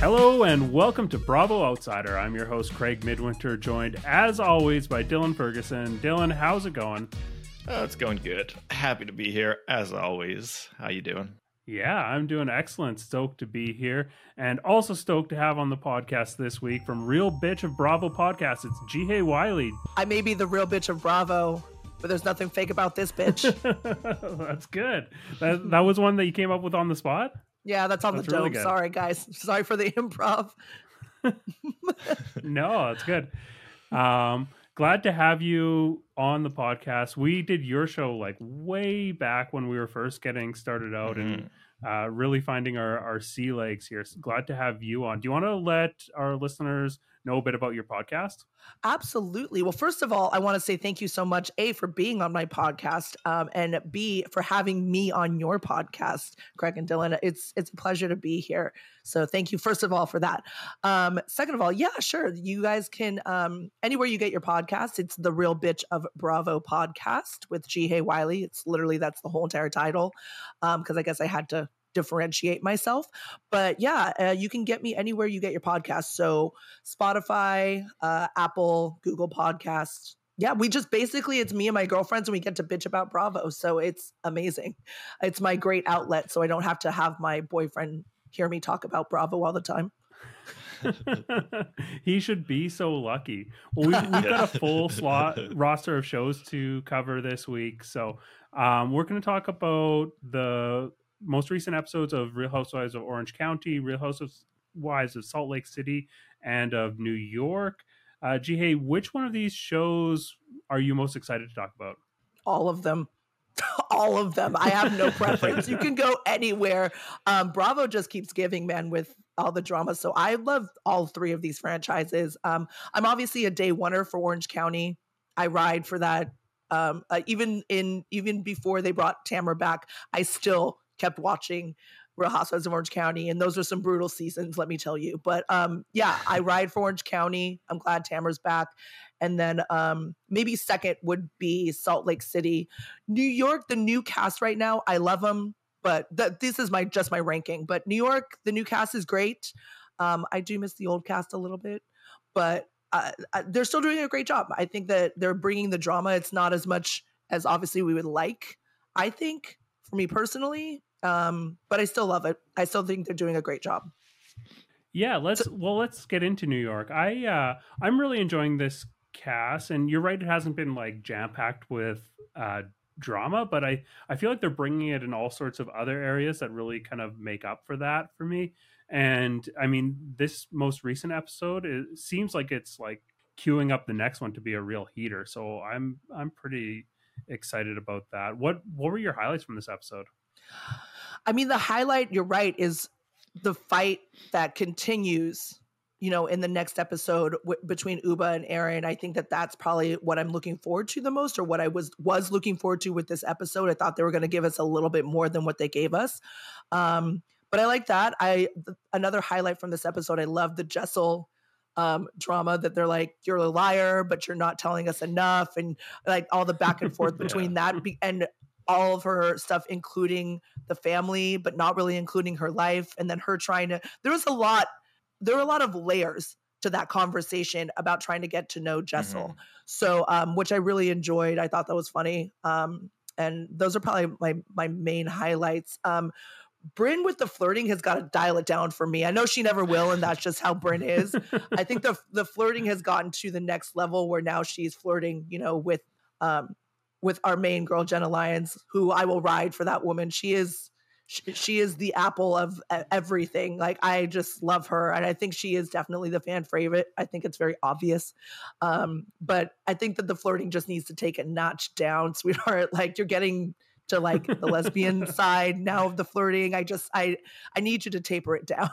Hello and welcome to Bravo Outsider. I'm your host Craig Midwinter, joined as always by Dylan Ferguson. Dylan, how's it going? Oh, it's going good. Happy to be here as always. How you doing? Yeah, I'm doing excellent. Stoked to be here, and also stoked to have on the podcast this week from Real Bitch of Bravo podcast. It's Ji Hae Wiley. I may be the real bitch of Bravo, but there's nothing fake about this bitch. That's good. That that was one that you came up with on the spot. yeah, that's on That's the really dome. good. Sorry, guys. Sorry for the improv. no, that's good. Um, glad to have you on the podcast. We did your show like way back when we were first getting started out and uh, really finding our, our sea legs here. So glad to have you on. Do you want to let our listeners know a bit about your podcast? Absolutely. Well, first of all, I want to say thank you so much, A, for being on my podcast, um, and B, for having me on your podcast, Craig and Dylan. It's it's a pleasure to be here. So thank you, first of all, for that. Um, second of all, yeah, sure. You guys can um, anywhere you get your podcast, it's the Real Bitch of Bravo podcast with Ji Hae Wiley. It's literally that's the whole entire title. because I guess I had to differentiate myself. But yeah, uh, you can get me anywhere you get your podcast. So Spotify, uh, Apple, Google Podcasts. Yeah, we just basically it's me and my girlfriends and we get to bitch about Bravo. So it's amazing. It's my great outlet. So I don't have to have my boyfriend hear me talk about Bravo all the time. he should be so lucky. Well, we've, we've got a full slot roster of shows to cover this week, so um, we're going to talk about the most recent episodes of Real Housewives of Orange County, Real Housewives of Salt Lake City, and of New York. Uh, Ji Hae, which one of these shows are you most excited to talk about? all of them. All of them. I have no preference. You can go anywhere. Um, bravo just keeps giving men with all the drama. So i love all three of these franchises. Um, i'm obviously a day oneer for orange county. I ride for that. Um, uh, even in even before they brought tamara back i still kept watching Real Housewives of Orange County, and those are some brutal seasons, let me tell you. But um, yeah, I ride for Orange County. I'm glad Tamara's back, and then um, maybe second would be Salt Lake City, New York. The new cast right now, I love them, but th- this is my just my ranking. But New York, the new cast is great. Um, I do miss the old cast a little bit, but uh, uh, they're still doing a great job. I think that they're bringing the drama. It's not as much as obviously we would like. I think for me personally, um, but I still love it. I still think they're doing a great job. Yeah, let's well let's get into New York. I uh I'm really enjoying this cast and you're right it hasn't been like jam packed with uh drama, but I I feel like they're bringing it in all sorts of other areas that really kind of make up for that for me. And I mean, this most recent episode it seems like it's like queuing up the next one to be a real heater. So I'm I'm pretty excited about that. What what were your highlights from this episode? I mean, the highlight, you're right, is the fight that continues, you know, in the next episode w- between Ubah and Erin. I think that that's probably what I'm looking forward to the most, or what I was was looking forward to with this episode. I thought they were going to give us a little bit more than what they gave us, um, but I like that. I th- another highlight from this episode. I love the Jessel um, drama that they're like, you're a liar, but you're not telling us enough, and like all the back and forth between that be- and all of her stuff, including the family, but not really including her life, and then her trying to. There was a lot. There were a lot of layers to that conversation about trying to get to know Jessel. So, um, which I really enjoyed. I thought that was funny. Um, and those are probably my my main highlights. Um, Brynn with the flirting has got to dial it down for me. I know she never will, and that's just how Brynn is. I think the the flirting has gotten to the next level where now she's flirting, you know, with um with our main girl Jenna Lyons, who I will ride for that woman. She is she, she is the apple of everything. Like I just love her, and I think she is definitely the fan favorite. I think it's very obvious, um, but I think that the flirting just needs to take a notch down, sweetheart. Like you're getting to like the lesbian side now of the flirting. I just I I need you to taper it down.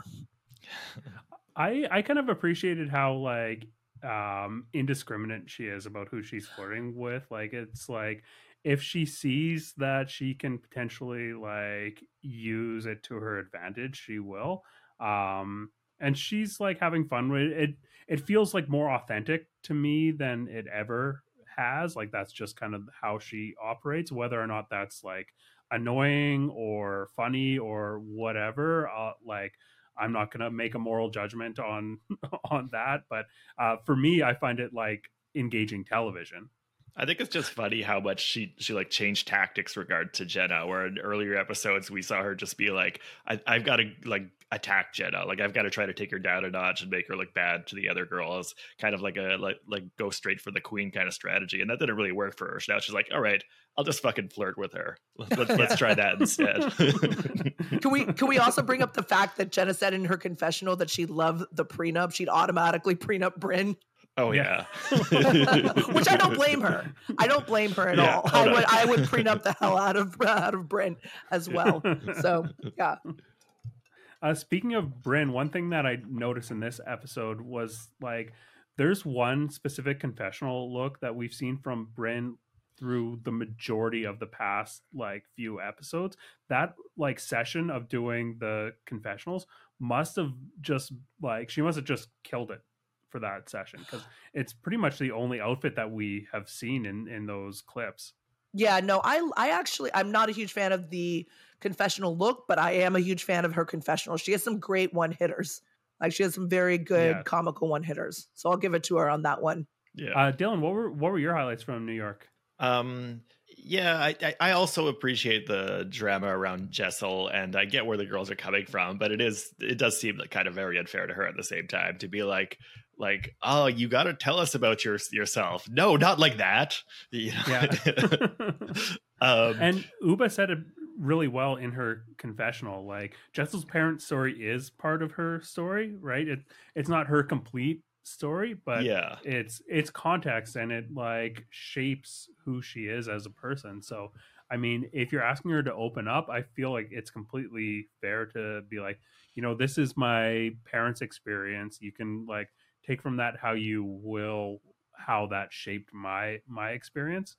I I kind of appreciated how like um indiscriminate she is about who she's flirting with. Like it's like if she sees that she can potentially like use it to her advantage, she will. Um and she's like having fun with it. It feels like more authentic to me than it ever has. Like that's just kind of how she operates, whether or not that's like annoying or funny or whatever, uh, like I'm not gonna make a moral judgment on on that. But uh, for me, I find it like engaging television. I think it's just funny how much she she like changed tactics regard to Jenna. Where in earlier episodes we saw her just be like, I, "I've got to like attack Jenna. Like I've got to try to take her down a notch and make her look bad to the other girls. Kind of like a like like go straight for the queen kind of strategy. And that didn't really work for her. So now she's like, all right, I'll just fucking flirt with her. Let's, let's try that instead. can we can we also bring up the fact that Jenna said in her confessional that she loved the prenup? She'd automatically prenup Brynn. Oh yeah, which I don't blame her. I don't blame her at yeah, all. I would I would prenup the hell out of out of Brynn as well. So yeah. Uh, speaking of Brynn, one thing that I noticed in this episode was like there's one specific confessional look that we've seen from Brynn through the majority of the past like few episodes. That like session of doing the confessionals must have just like she must have just killed it for that session because it's pretty much the only outfit that we have seen in in those clips. Yeah, no, I I actually I'm not a huge fan of the confessional look, but I am a huge fan of her confessional. She has some great one hitters. Like she has some very good yeah. comical one hitters. So I'll give it to her on that one. Yeah. Uh, Dylan, what were what were your highlights from New York? Um yeah, I, I also appreciate the drama around Jessel, and I get where the girls are coming from, but it is it does seem like kind of very unfair to her at the same time to be like, like, oh, you got to tell us about your yourself. No, not like that. You know? Yeah. um, and ubah said it really well in her confessional. Like Jessel's parents' story is part of her story, right? It it's not her complete story, but yeah, it's it's context and it like shapes who she is as a person. So I mean, if you're asking her to open up, I feel like it's completely fair to be like, you know, this is my parents' experience. You can like take from that how you will how that shaped my my experience.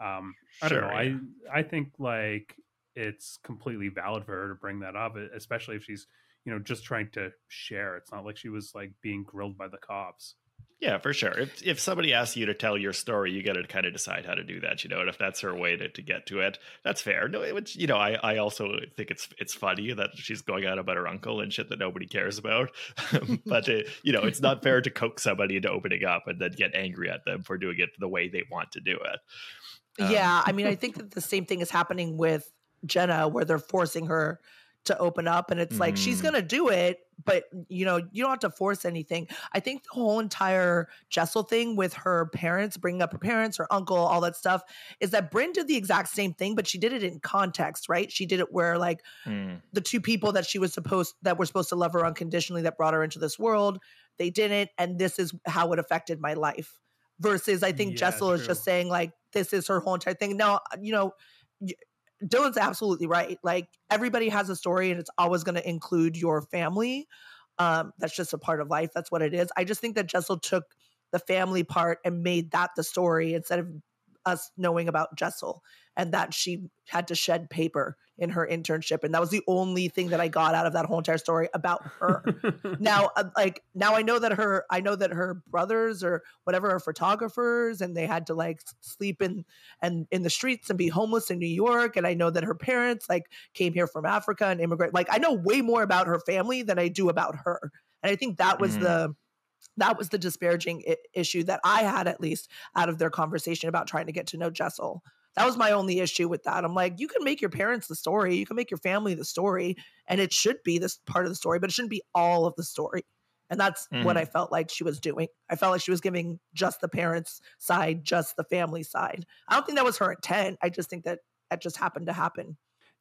Um, I don't know. I I think like it's completely valid for her to bring that up, especially if she's you know just trying to share. It's not like she was like being grilled by the cops. Yeah, for sure. If if somebody asks you to tell your story, you got to kind of decide how to do that, you know. And if that's her way to, to get to it, that's fair. No, it, you know, I, I also think it's it's funny that she's going on about her uncle and shit that nobody cares about. but it, uh, you know, it's not fair to coax somebody into opening up and then get angry at them for doing it the way they want to do it. Um, yeah, I mean, I think that the same thing is happening with Jenna, where they're forcing her to open up and it's mm. like she's mm-hmm. gonna do it but you know you don't have to force anything i think the whole entire jessel thing with her parents bringing up her parents her uncle all that stuff is that brynn did the exact same thing but she did it in context right she did it where like mm. the two people that she was supposed that were supposed to love her unconditionally that brought her into this world they didn't and this is how it affected my life versus i think yeah, jessel true. is just saying like this is her whole entire thing now you know Dylan's absolutely right. Like everybody has a story and it's always going to include your family. Um, that's just a part of life. That's what it is. I just think that Jessel took the family part and made that the story instead of us knowing about Jessel and that she had to shed paper in her internship and that was the only thing that I got out of that whole entire story about her. now uh, like now I know that her I know that her brothers or whatever are photographers and they had to like sleep in and in the streets and be homeless in New York and I know that her parents like came here from Africa and immigrate like I know way more about her family than I do about her. And I think that was mm. the that was the disparaging I- issue that I had at least out of their conversation about trying to get to know Jessel. That was my only issue with that. I'm like, you can make your parents the story, you can make your family the story, and it should be this part of the story, but it shouldn't be all of the story. And that's mm. what I felt like she was doing. I felt like she was giving just the parents' side, just the family side. I don't think that was her intent. I just think that that just happened to happen.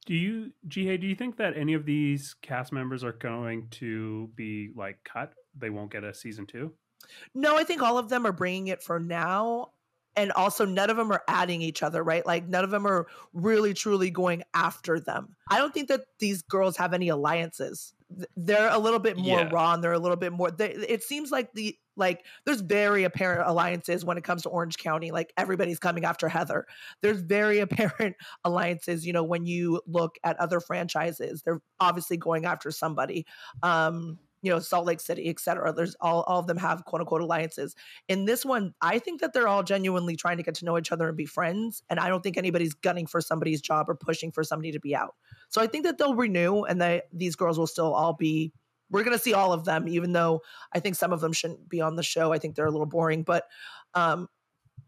Do you, Ji Hae, do you think that any of these cast members are going to be like cut? They won't get a season two? No, I think all of them are bringing it for now. And also, none of them are adding each other, right? Like, none of them are really, truly going after them. I don't think that these girls have any alliances. They're a little bit more yeah. raw and they're a little bit more. They, it seems like the like there's very apparent alliances when it comes to Orange County. Like everybody's coming after Heather. There's very apparent alliances, you know, when you look at other franchises, they're obviously going after somebody. Um, you know, Salt Lake City, et cetera. There's all, all of them have quote unquote alliances. In this one, I think that they're all genuinely trying to get to know each other and be friends. And I don't think anybody's gunning for somebody's job or pushing for somebody to be out. So I think that they'll renew and they, these girls will still all be, we're going to see all of them, even though I think some of them shouldn't be on the show. I think they're a little boring, but, um,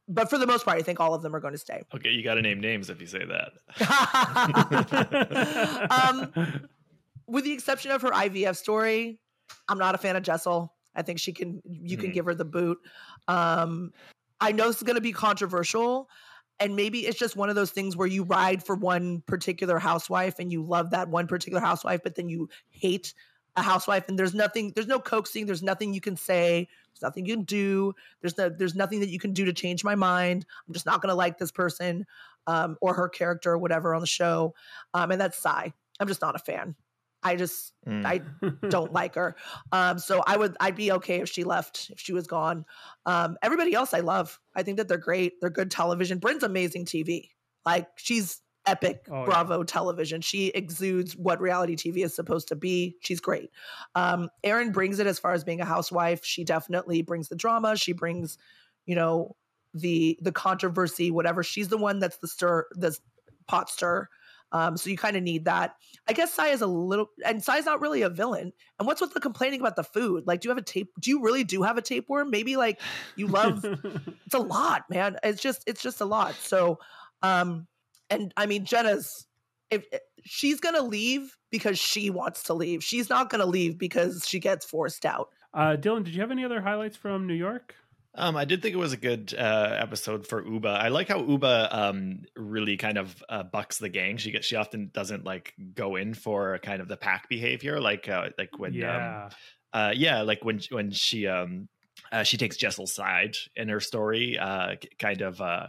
but for the most part, I think all of them are going to stay. Okay, you got to name names if you say that. um, with the exception of her IVF story, I'm not a fan of Jessel. I think she can you can Mhm. give her the boot. Um, I know this is going to be controversial, and maybe it's just one of those things where you ride for one particular housewife and you love that one particular housewife, but then you hate a housewife, and there's nothing, there's no coaxing, there's nothing you can say, there's nothing you can do, there's no, there's nothing that you can do to change my mind. I'm just not going to like this person um, or her character or whatever on the show, um, and that's Sai. I'm just not a fan. I just Mm. I don't like her. Um, so I would I'd be okay if she left, if she was gone. Um, everybody else I love. I think that they're great. They're good television. Brynn's amazing TV. Like she's epic Oh, yeah. Bravo television. She exudes what reality TV is supposed to be. She's great. Um, Erin brings it as far as being a housewife. She definitely brings the drama. She brings, you know, the the controversy, whatever. She's the one that's the stir, the pot stir. Um, so you kind of need that. I guess Sai is a little, and Sai's not really a villain. And what's with the complaining about the food? Like, do you have a tape? Do you really do have a tapeworm? Maybe like you love. it's a lot, man. It's just, it's just a lot. So, um, and I mean, Jenna's if eh, she's gonna leave because she wants to leave. She's not gonna leave because she gets forced out. uh, Dylan, did you have any other highlights from New York? Um, I did think it was a good uh, episode for Ubah. I like how Ubah um, really kind of uh, bucks the gang. She gets she often doesn't like go in for kind of the pack behavior, like uh, like when um, yeah. uh, yeah, like when when she um uh, she takes Jessel's side in her story, uh, kind of uh,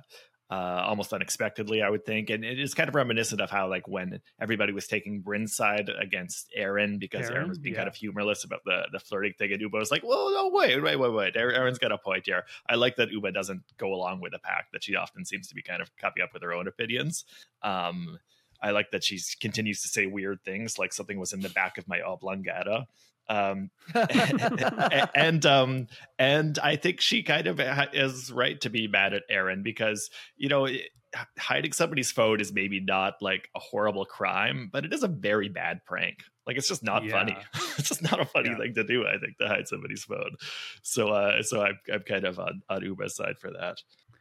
uh, almost unexpectedly, I would think, and it is kind of reminiscent of how like when everybody was taking Brynn's side against Erin because Erin, Erin, was being yeah. kind of humorless about the the flirting thing, and Ubah was like, "Well, no, wait, wait, wait, wait." Erin- Erin's got a point here. I like that Ubah doesn't go along with the pack; that she often seems to be kind of copy up with her own opinions. Um, I like that she continues to say weird things, like something was in the back of my oblongata. Um, and um, and I think she kind of is right to be mad at Erin because you know it- hiding somebody's phone is maybe not like a horrible crime, but it is a very bad prank. Like it's just not funny. It's just not a funny Yeah. thing to do. I think to hide somebody's phone. So uh, so I'm I'm kind of on on Ubah's side for that.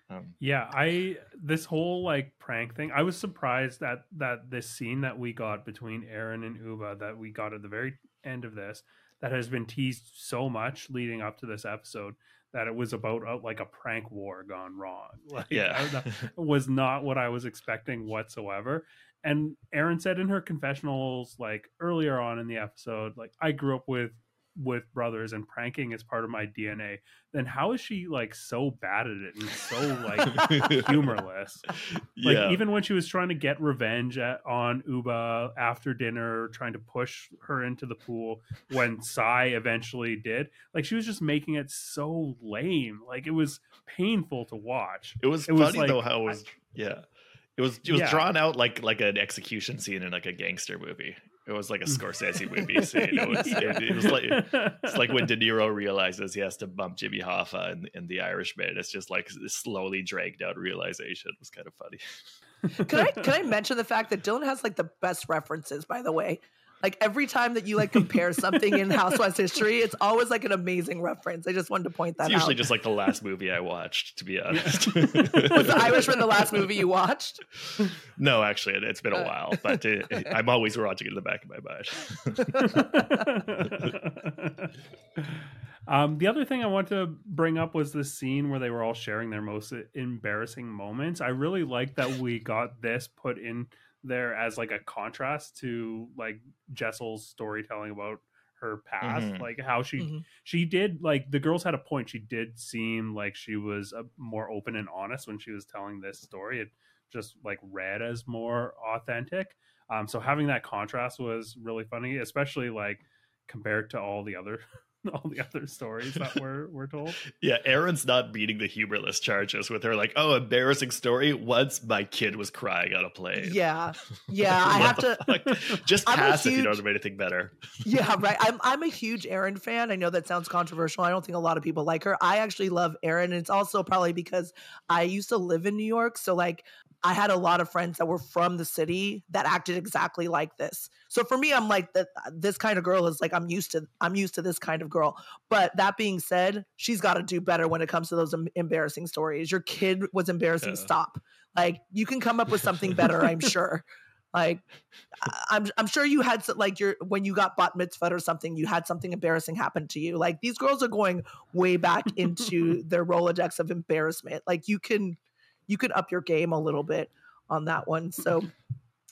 Um, Yeah, I this whole like prank thing. I was surprised that that this scene that we got between Erin and Ubah that we got at the very end of this that has been teased so much leading up to this episode that it was about uh, like a prank war gone wrong. Like, yeah. Was not what I was expecting whatsoever. And Erin said in her confessionals, like earlier on in the episode, like I grew up with with brothers and pranking is part of my DNA. Then how is she like so bad at it and so like humorless? Like yeah. even when she was trying to get revenge at, on Ubah after dinner, trying to push her into the pool when Sai eventually did, like she was just making it so lame. Like it was painful to watch. It was It was funny like- though how it was yeah. It was it was Yeah. drawn out like like an execution scene in like a gangster movie. It was like a Scorsese movie scene. It was, it, it was like it's like when De Niro realizes he has to bump Jimmy Hoffa in, in The Irishman. It's just like this slowly dragged out realization. It was kind of funny. Can I can I mention the fact that Dylan has like the best references, by the way? Like every time that you like compare something in Housewives history, it's always like an amazing reference. I just wanted to point that It's usually out. just like the last movie I watched, to be honest. Was the Irishman the last movie you watched? no, actually, it, it's been a Uh. while, but it, I'm always watching it in the back of my mind. um, the other thing I want to bring up was the scene where they were all sharing their most embarrassing moments. I really like that we got this put in there as like a contrast to like Jessel's storytelling about her past, Mhm. like how she Mhm. she did like the girls had a point. She did seem like she was uh, more open and honest when she was telling this story. It just like read as more authentic. Um, so having that contrast was really funny, especially like compared to all the other all the other stories that were were told. Yeah, Erin's not beating the humorless charges with her like, oh, embarrassing story. Once my kid was crying on a plane. Yeah, yeah. I have to fuck? just I'm a pass if you don't have anything better. yeah, right. I'm I'm a huge Erin fan. I know that sounds controversial. I don't think a lot of people like her. I actually love Erin. And it's also probably because I used to live in New York. So like I had a lot of friends that were from the city that acted exactly like this. So for me, I'm like that this kind of girl is like I'm used to I'm used to this kind of girl. But that being said, she's got to do better when it comes to those em- embarrassing stories. Your kid was embarrassing. Yeah. Stop. Like you can come up with something better, I'm sure. Like I'm I'm sure you had some, like your when you got bat mitzvah or something, you had something embarrassing happen to you. Like these girls are going way back into their Rolodex of embarrassment. Like you can you can up your game a little bit on that one. So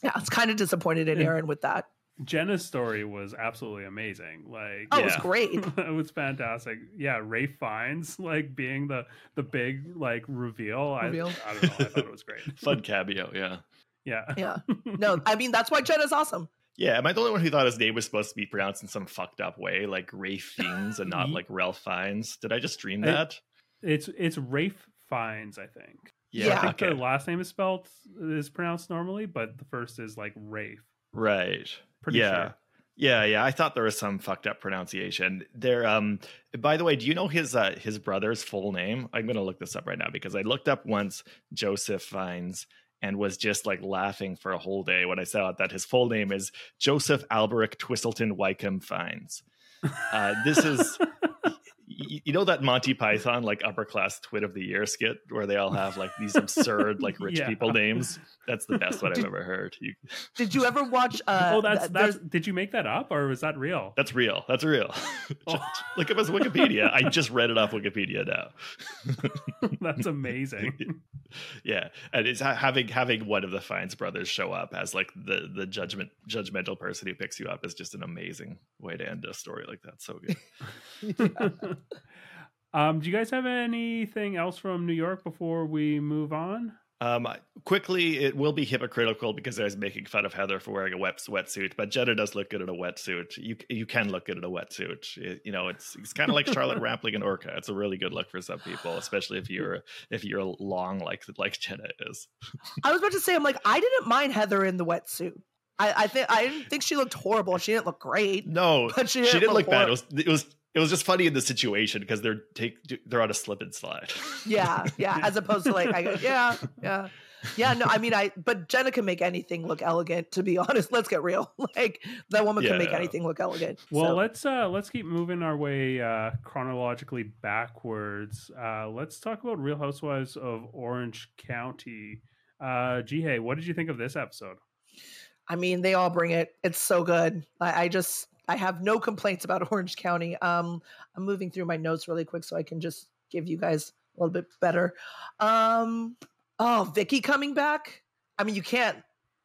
yeah, I was kind of disappointed in Erin with that. Jenna's story was absolutely amazing. Like Oh, it was great. it was fantastic. Yeah, Ray Fiennes like being the the big like reveal. Reveal. I, I don't know. I thought it was great. Fun cameo, yeah. Yeah. Yeah. No, I mean that's why Jenna's awesome. Yeah, am I the only one who thought his name was supposed to be pronounced in some fucked up way, like Ray Fiennes and not like Ralph Fiennes? Did I just dream I- that? It's it's Rafe Fiennes, I think. Yeah. I think okay. the last name is spelled is pronounced normally, but the first is like Rafe. Right. Pretty yeah. sure. Yeah, yeah. I thought there was some fucked up pronunciation. There um by the way, do you know his uh his brother's full name? I'm gonna look this up right now because I looked up once Joseph Fiennes and was just like laughing for a whole day when I saw that his full name is Joseph Alberic Twisleton-Wykeham Fiennes. Uh, this is y- you know that Monty Python like upper class twit of the year skit where they all have like these absurd like rich Yeah. people names. That's the best one I've ever heard. You, Did you ever watch uh oh, that's th- that's. there's- Did you make that up or was that real? that's real. That's real. Oh. Look up his Wikipedia. I just read it off Wikipedia now. that's amazing. yeah, and it's ha- having having one of the Fiennes brothers show up as like the the judgment judgmental person who picks you up is just an amazing way to end a story like that. So good. Um, do you guys have anything else from New York before we move on? Um, quickly, it will be hypocritical because I was making fun of Heather for wearing a wet wetsuit, but Jenna does look good in a wetsuit. You you can look good in a wetsuit. It- you know, it's it's kind of like Charlotte Rampling and Orca. It's a really good look for some people, especially if you're if you're long like like Jenna is. I was about to say, I'm like, I didn't mind Heather in the wetsuit. I, I think I didn't think she looked horrible. She didn't look great, No, but she she didn't, didn't look bad. It was it was it was just funny in the situation because they're take they're on a slip and slide. yeah, yeah. As opposed to like, I go, yeah, yeah, yeah. No, I mean, I. But Jenna can make anything look elegant. To be honest, let's get real. Like that woman can make anything look elegant. Well, so. let's uh let's keep moving our way uh chronologically backwards. Uh let's talk about Real Housewives of Orange County. Uh Ji Hae, what did you think of this episode? I mean, they all bring it. It's so good. I, I just I have no complaints about Orange County. Um, I'm moving through my notes really quick so I can just give you guys a little bit better. Um, oh, Vicki coming back. I mean, you can't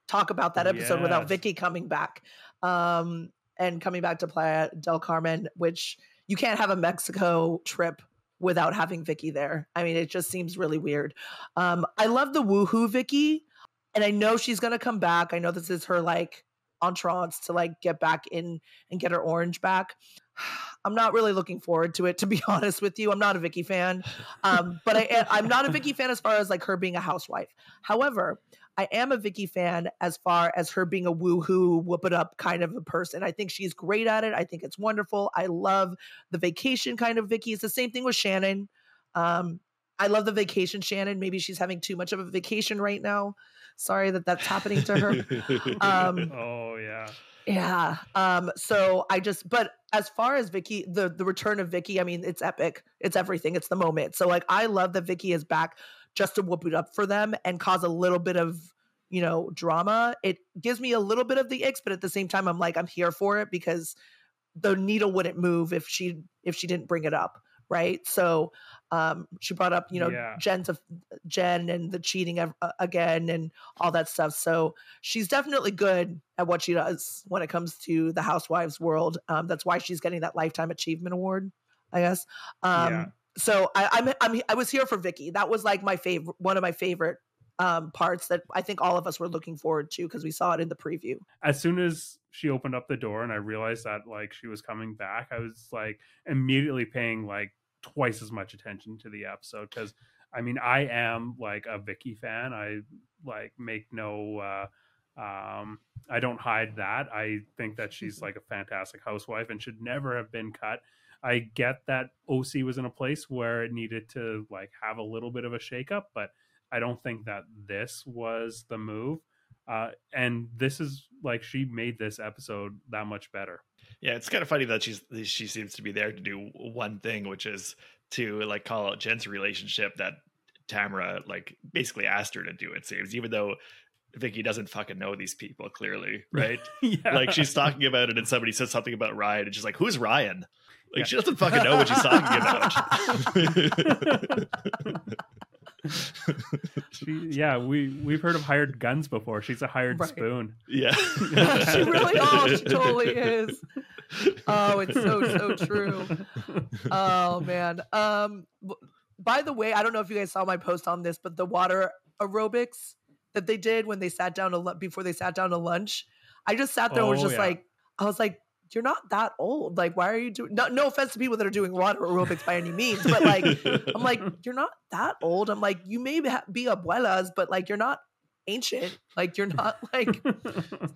talk about that episode without Yes. Vicki coming back. Um, and coming back to Playa del Carmen, which you can't have a Mexico trip without having Vicki there. I mean, it just seems really weird. Um, I love the woohoo Vicki, and I know she's gonna come back. I know this is her like entrance to like get back in and get her orange back. I'm not really looking forward to it, to be honest with you. I'm not a Vicki fan, um, but I, I'm not a Vicki fan as far as like her being a housewife. However, I am a Vicki fan as far as her being a woohoo, whoop it up kind of a person. I think she's great at it. I think it's wonderful. I love the vacation kind of Vicki. It's the same thing with Shannon. Um, I love the vacation Shannon. Maybe she's having too much of a vacation right now. Sorry that that's happening to her. Um, Oh yeah. Yeah. Um, so I just but as far as Vicki, the the return of Vicki, I mean, it's epic. It's everything. It's the moment. So like I love that Vicki is back just to whoop it up for them and cause a little bit of, you know, drama. It gives me a little bit of the icks, but at the same time, I'm like, I'm here for it because the needle wouldn't move if she if she didn't bring it up. Right. So um she brought up, you know, Yeah. Jen's of Jen and the cheating of, uh, again and all that stuff. So she's definitely good at what she does when it comes to the housewives world. Um, that's why she's getting that lifetime achievement award, I guess. Um, Yeah. So I, I'm, I'm I was here for Vicki. That was like my favorite, one of my favorite um, parts that I think all of us were looking forward to because we saw it in the preview. As soon as she opened up the door and I realized that like she was coming back, I was like immediately paying like twice as much attention to the episode because I mean I am like a Vicki fan. I like make no uh um I don't hide that. I think that she's like a fantastic housewife and should never have been cut. I get that OC was in a place where it needed to like have a little bit of a shakeup, but I don't think that this was the move. Uh, and this is like she made this episode that much better. Yeah, it's kind of funny that she's she seems to be there to do one thing, which is to like call out Jen's relationship that Tamara like basically asked her to do. It seems, even though Vicki doesn't fucking know these people clearly, right? yeah. Like she's talking about it, and somebody says something about Ryan, and she's like, "Who's Ryan?" Like yeah. she doesn't fucking know what she's talking about. she, yeah, we we've heard of hired guns before. She's a hired right. spoon. Yeah, she really. Oh, she totally is. Oh, it's so so true. Oh man. Um. By the way, I don't know if you guys saw my post on this, but the water aerobics that they did when they sat down to before they sat down to lunch, I just sat there oh, and was oh, just yeah. like, I was like, you're not that old. Like, why are you doing? No, no offense to people that are doing water aerobics by any means, but like, I'm like, you're not that old. I'm like, you may be abuelas, but like, you're not ancient. Like, you're not like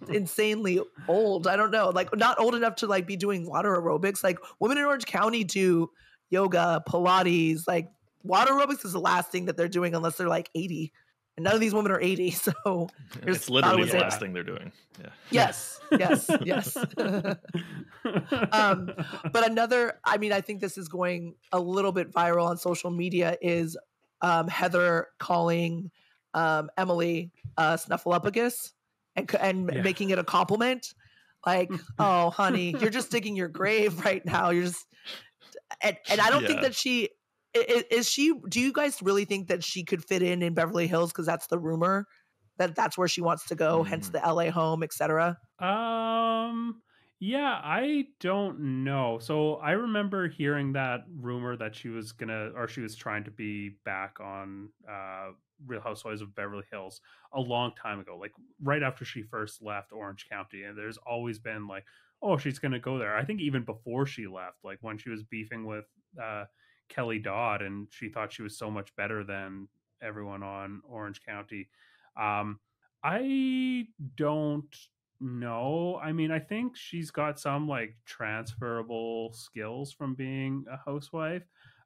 insanely old. I don't know, like, not old enough to like be doing water aerobics. Like, women in Orange County do yoga, Pilates. Like, water aerobics is the last thing that they're doing unless they're like 80 and none of these women are 80 so it's literally the last thing they're doing. Yeah. Yes yes yes. Um, but another i mean i think this is going a little bit viral on social media is um, heather calling um, emily uh, snuffleupagus and, and yeah. making it a compliment. Like oh honey you're just digging your grave right now. You're just and, and i don't yeah. think that she is, is she? Do you guys really think that she could fit in in Beverly Hills? Because that's the rumor that that's where she wants to go, mm. hence the LA home, etc. Um. Yeah, I don't know. So I remember hearing that rumor that she was gonna, or she was trying to be back on uh, Real Housewives of Beverly Hills a long time ago, like right after she first left Orange County. And there's always been like, oh, she's gonna go there. I think even before she left, like when she was beefing with uh, Kelly Dodd, and she thought she was so much better than everyone on Orange County. Um, I don't know. I mean, I think she's got some like transferable skills from being a housewife.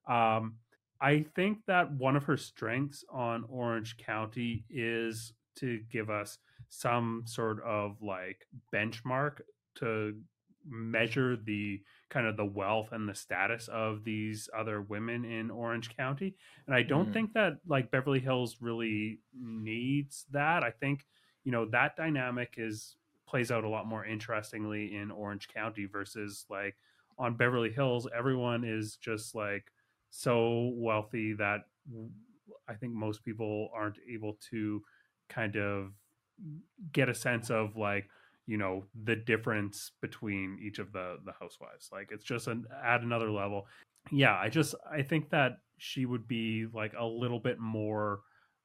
Um, I think that one of her strengths on Orange County is to give us some sort of like benchmark to measure the kind of the wealth and the status of these other women in Orange County. And I don't mm. think that like Beverly Hills really needs that. I think, you know, that dynamic is plays out a lot more interestingly in Orange County versus like on Beverly Hills, everyone is just like so wealthy that I think most people aren't able to kind of get a sense of like you know the difference between each of the the housewives. Like it's just an add another level. Yeah i just i think that she would be like a little bit more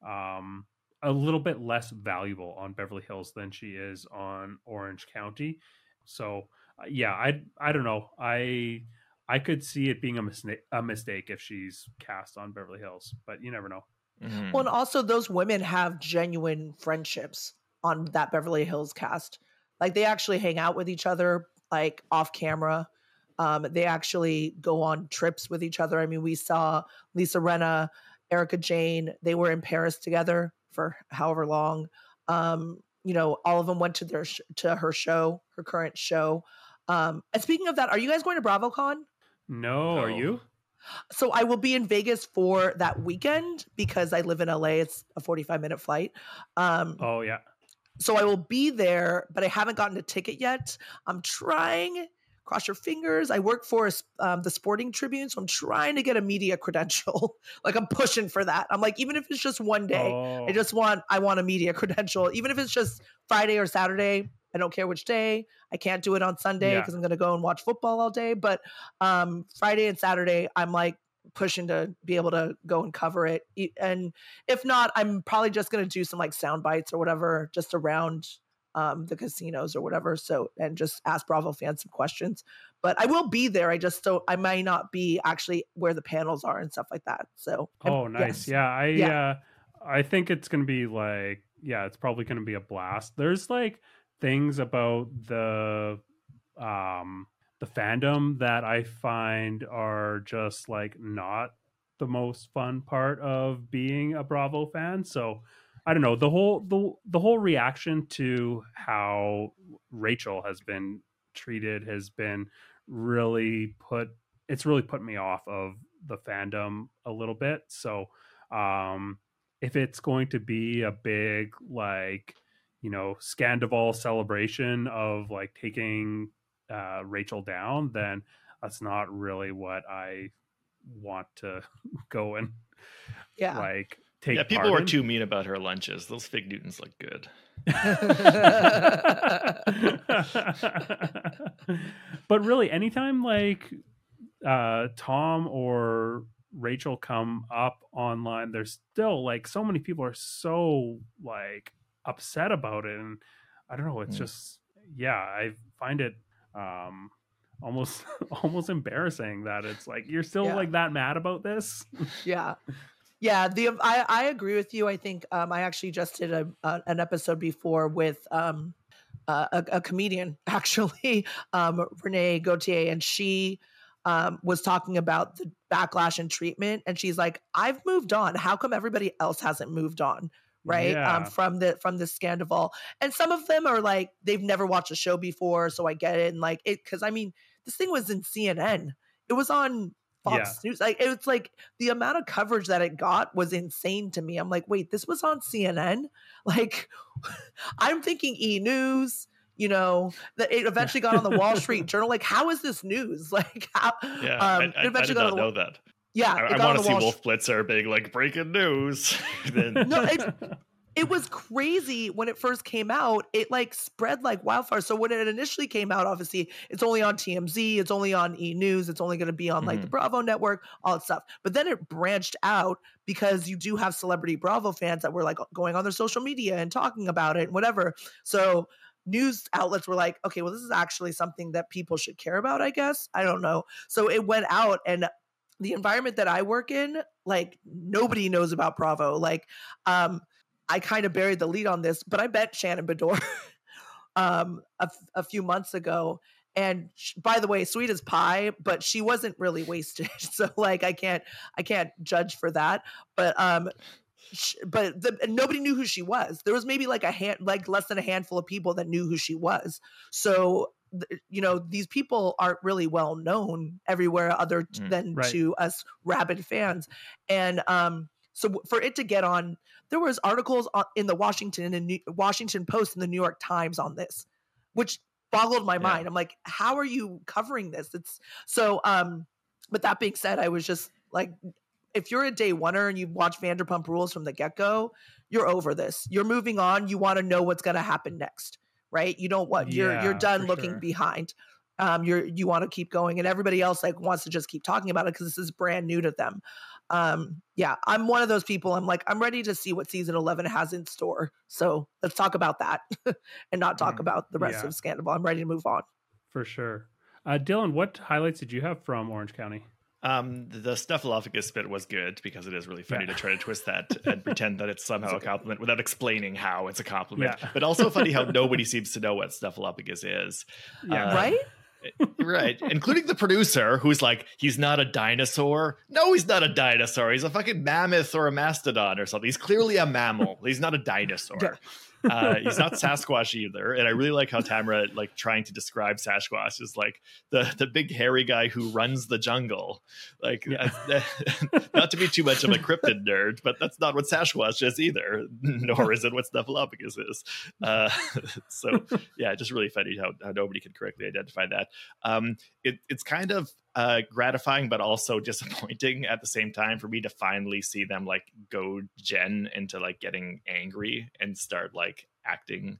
um a little bit less valuable on beverly hills than she is on orange county. So uh, yeah i i don't know. I i could see it being a mistake a mistake if she's cast on beverly hills but you never know. Mm-hmm. well and also those women have genuine friendships on that beverly hills cast like they actually hang out with each other, like off camera. Um, they actually go on trips with each other. I mean, we saw Lisa Rinna, Erika Jayne. They were in Paris together for however long. Um, you know, all of them went to their sh- to her show, her current show. Um, and speaking of that, are you guys going to BravoCon? No, no. are you? So I will be in Vegas for that weekend because I live in LA. It's a 45 minute flight. Um, oh yeah so I will be there, but I haven't gotten a ticket yet. I'm trying. Cross your fingers. I work for um, the Sporting Tribune, so I'm trying to get a media credential. like I'm pushing for that. I'm like, even if it's just one day, oh. I just want I want a media credential. Even if it's just Friday or Saturday, I don't care which day. I can't do it on Sunday because yeah. I'm going to go and watch football all day. But um, Friday and Saturday, I'm like, pushing to be able to go and cover it. And if not, I'm probably just going to do some like sound bites or whatever just around um, the casinos or whatever. So and just ask Bravo fans some questions. But I will be there. I just don't. I might not be actually where the panels are and stuff like that. So oh, nice. yes. Yeah, I Yeah. uh, I think it's gonna be like yeah, it's probably gonna be a blast. There's like things about the um the fandom that I find are just like not the most fun part of being a Bravo fan. So I don't know the whole the the whole reaction to how Rachel has been treated has been really put it's really put me off of the fandom a little bit. So um if it's going to be a big like you know Scandoval celebration of like taking uh Rachel down, then that's not really what I want to go and yeah. like take yeah, people part were in. too mean about her lunches. Those fig Newtons look good. but really anytime like uh tom or rachel come up online there's still like so many people are so like upset about it and i don't know it's Mm. just yeah i find it um almost almost embarrassing that it's like you're still Yeah. like that mad about this? Yeah. Yeah the i i agree with you i think um i actually just did a, a an episode before with um uh, a, a comedian actually um renee gautier and she um was talking about the backlash and treatment and she's like i've moved on. How come everybody else hasn't moved on right um from the from the scandal and some of them are like they've never watched a show before so i get it and like it because i mean this thing was in cnn it was on Fox News. Like it was like the amount of coverage that it got was insane to me. I'm like, wait, this was on CNN. Like, I'm thinking E News. You know, that it eventually got on the Wall Street Journal. Like, how is this news? Like, how? Yeah, um, I, I, I did not know that. Yeah, I, I want to see Wall Wolf Blitzer being like breaking news. then No, it- it was crazy when it first came out. It like spread like wildfire. So when it initially came out, obviously it's only on TMZ, it's only on E News, it's only going to be on like the mm-hmm. Bravo network, all that stuff. But then it branched out because you do have celebrity Bravo fans that were like going on their social media and talking about it and whatever. So news outlets were like, okay, well, this is actually something that people should care about, I guess. I don't know. So it went out and the environment that I work in, like nobody knows about Bravo. Like, um, I kind of buried the lead on this, but I met Shannon Beador um, a, few months ago. And sh- by the way, sweet as pie, but she wasn't really wasted. So like, I can't, I can't judge for that. But um, sh- but the, nobody knew who she was. There was maybe like a hand, like less than a handful of people that knew who she was. So you know, these people aren't really well known everywhere other Mm, than right. to us rabid fans. And um, so for it to get on, there was articles on, in the Washington and New, Washington Post and the New York Times on this, which boggled my Yeah. mind. I'm like, how are you covering this? It's so. Um, but that being said, I was just like, if you're a day oneer and you watch Vanderpump Rules from the get go, you're over this. You're moving on. You want to know what's going to happen next, right? You don't want you're you're done looking sure. behind. Um, you're you want to keep going, and everybody else like wants to just keep talking about it because this is brand new to them. Um, yeah, I'm one of those people. I'm like, I'm ready to see what season 11 has in store. So let's talk about that and not talk Mm, about the rest yeah. of Scandal. I'm ready to move on. for sure uh dylan what highlights did you have from orange county Um, the Snuffleupagus bit was good because it is really funny Yeah. to try to twist that and pretend that it's somehow a compliment without explaining how it's a compliment. Yeah. But also funny how nobody seems to know what Snuffleupagus is. Yeah. Uh, right? right, including the producer who's like, he's not a dinosaur. No, he's not a dinosaur. He's a fucking mammoth or a mastodon or something. He's clearly a mammal. He's not a dinosaur. Yeah. Uh, he's not Sasquatch either. And I really like how Tamara like trying to describe Sasquatch is like the the big hairy guy who runs the jungle. Like, Yeah. not to be too much of a cryptid nerd, but that's not what Sasquatch is either. Nor is it what Snuffleupagus is. Uh, so yeah, just really funny how, how nobody can correctly identify that. Um, it, it's kind of uh, gratifying, but also disappointing at the same time for me to finally see them like go Jen into like getting angry and start like acting.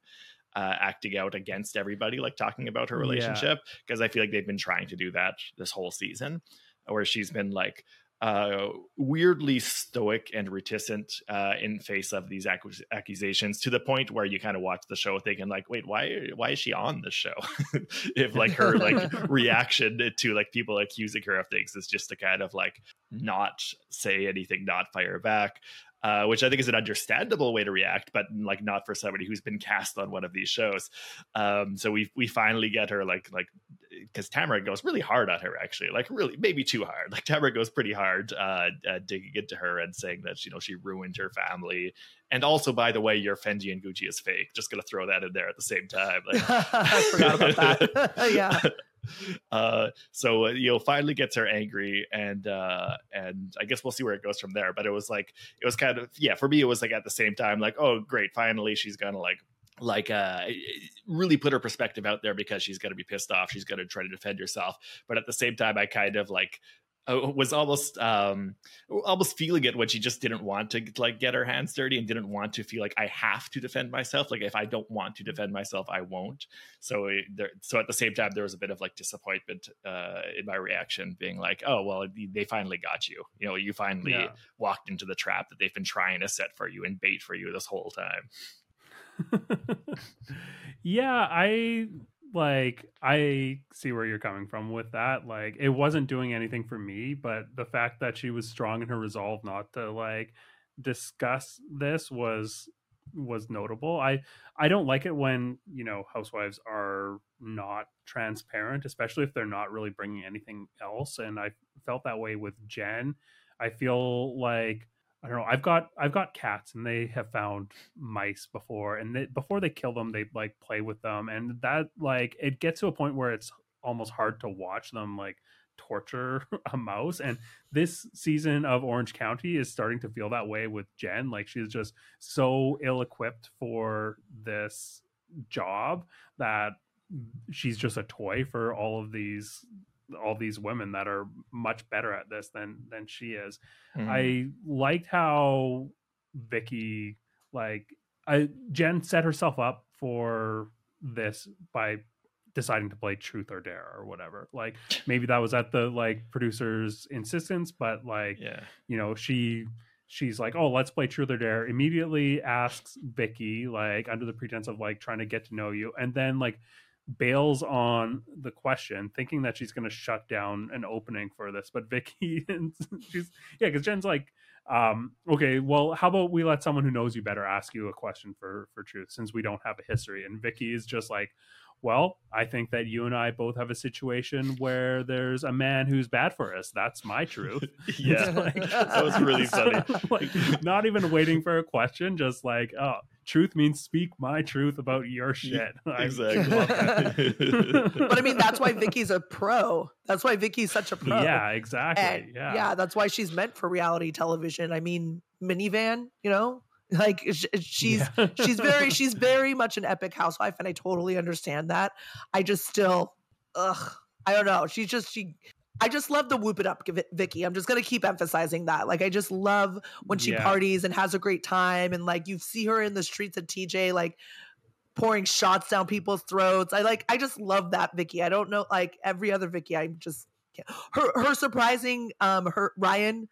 Uh, acting out against everybody, like talking about her relationship, because I feel like they've been trying to do that this whole season, where she's been like, uh, weirdly stoic and reticent uh, in face of these accus- accusations to the point where you kind of watch the show thinking like wait why why is she on the show if like her like reaction to like people accusing her of things is just to kind of like not say anything not fire back uh, which I think is an understandable way to react, but like not for somebody who's been cast on one of these shows. Um, so we we finally get her like like because Tamara goes really hard on her actually, like really maybe too hard. Like Tamara goes pretty hard, uh, uh, digging into her and saying that you know she ruined her family, and also by the way, your Fendi and Gucci is fake. Just gonna throw that in there at the same time. Like, I forgot about that. yeah. Uh, so uh, you know, finally gets her angry, and uh, and I guess we'll see where it goes from there. But it was like it was kind of yeah for me. It was like at the same time like oh great, finally she's gonna like like uh really put her perspective out there because she's going to be pissed off she's going to try to defend herself but at the same time i kind of like uh, was almost um almost feeling it when she just didn't want to like get her hands dirty and didn't want to feel like I have to defend myself. Like if I don't want to defend myself, I won't. So it, there, so at the same time, there was a bit of like disappointment uh, in my reaction, being like, oh well, they finally got you. You know, you finally yeah. walked into the trap that they've been trying to set for you and bait for you this whole time. yeah, I like I see where you're coming from with that. Like it wasn't doing anything for me, but the fact that she was strong in her resolve not to like discuss this was was notable. I I don't like it when, you know, housewives are not transparent, especially if they're not really bringing anything else and I felt that way with Jen. I feel like I don't know. I've got I've got cats, and they have found mice before, and they, before they kill them, they like play with them, and that like it gets to a point where it's almost hard to watch them like torture a mouse. And this season of Orange County is starting to feel that way with Jen. Like she's just so ill equipped for this job that she's just a toy for all of these all these women that are much better at this than than she is. Mm-hmm. I liked how Vicki like I Jen set herself up for this by deciding to play truth or dare or whatever. Like maybe that was at the like producer's insistence, but like yeah. you know, she she's like, "Oh, let's play truth or dare." Immediately asks Vicki like under the pretense of like trying to get to know you and then like bails on the question, thinking that she's going to shut down an opening for this. But Vicki, she's yeah, because Jen's like, um, okay, well, how about we let someone who knows you better ask you a question for for truth, since we don't have a history. And Vicki is just like, well, I think that you and I both have a situation where there's a man who's bad for us. That's my truth. yeah, like, that was really funny. like, not even waiting for a question, just like, oh, truth means speak my truth about your shit. exactly. but I mean, that's why Vicki's a pro. That's why Vicki's such a pro. Yeah, exactly. And yeah, yeah, that's why she's meant for reality television. I mean, minivan, you know, like she's yeah. she's very she's very much an epic housewife and i totally understand that i just still ugh i don't know she's just she I just love the whoop it up Vicki. I'm just going to keep emphasizing that. Like I just love when she yeah. parties and has a great time and like you see her in the streets of TJ like pouring shots down people's throats. I like I just love that Vicki. I don't know like every other Vicki. I just can't. her her surprising um her Ryan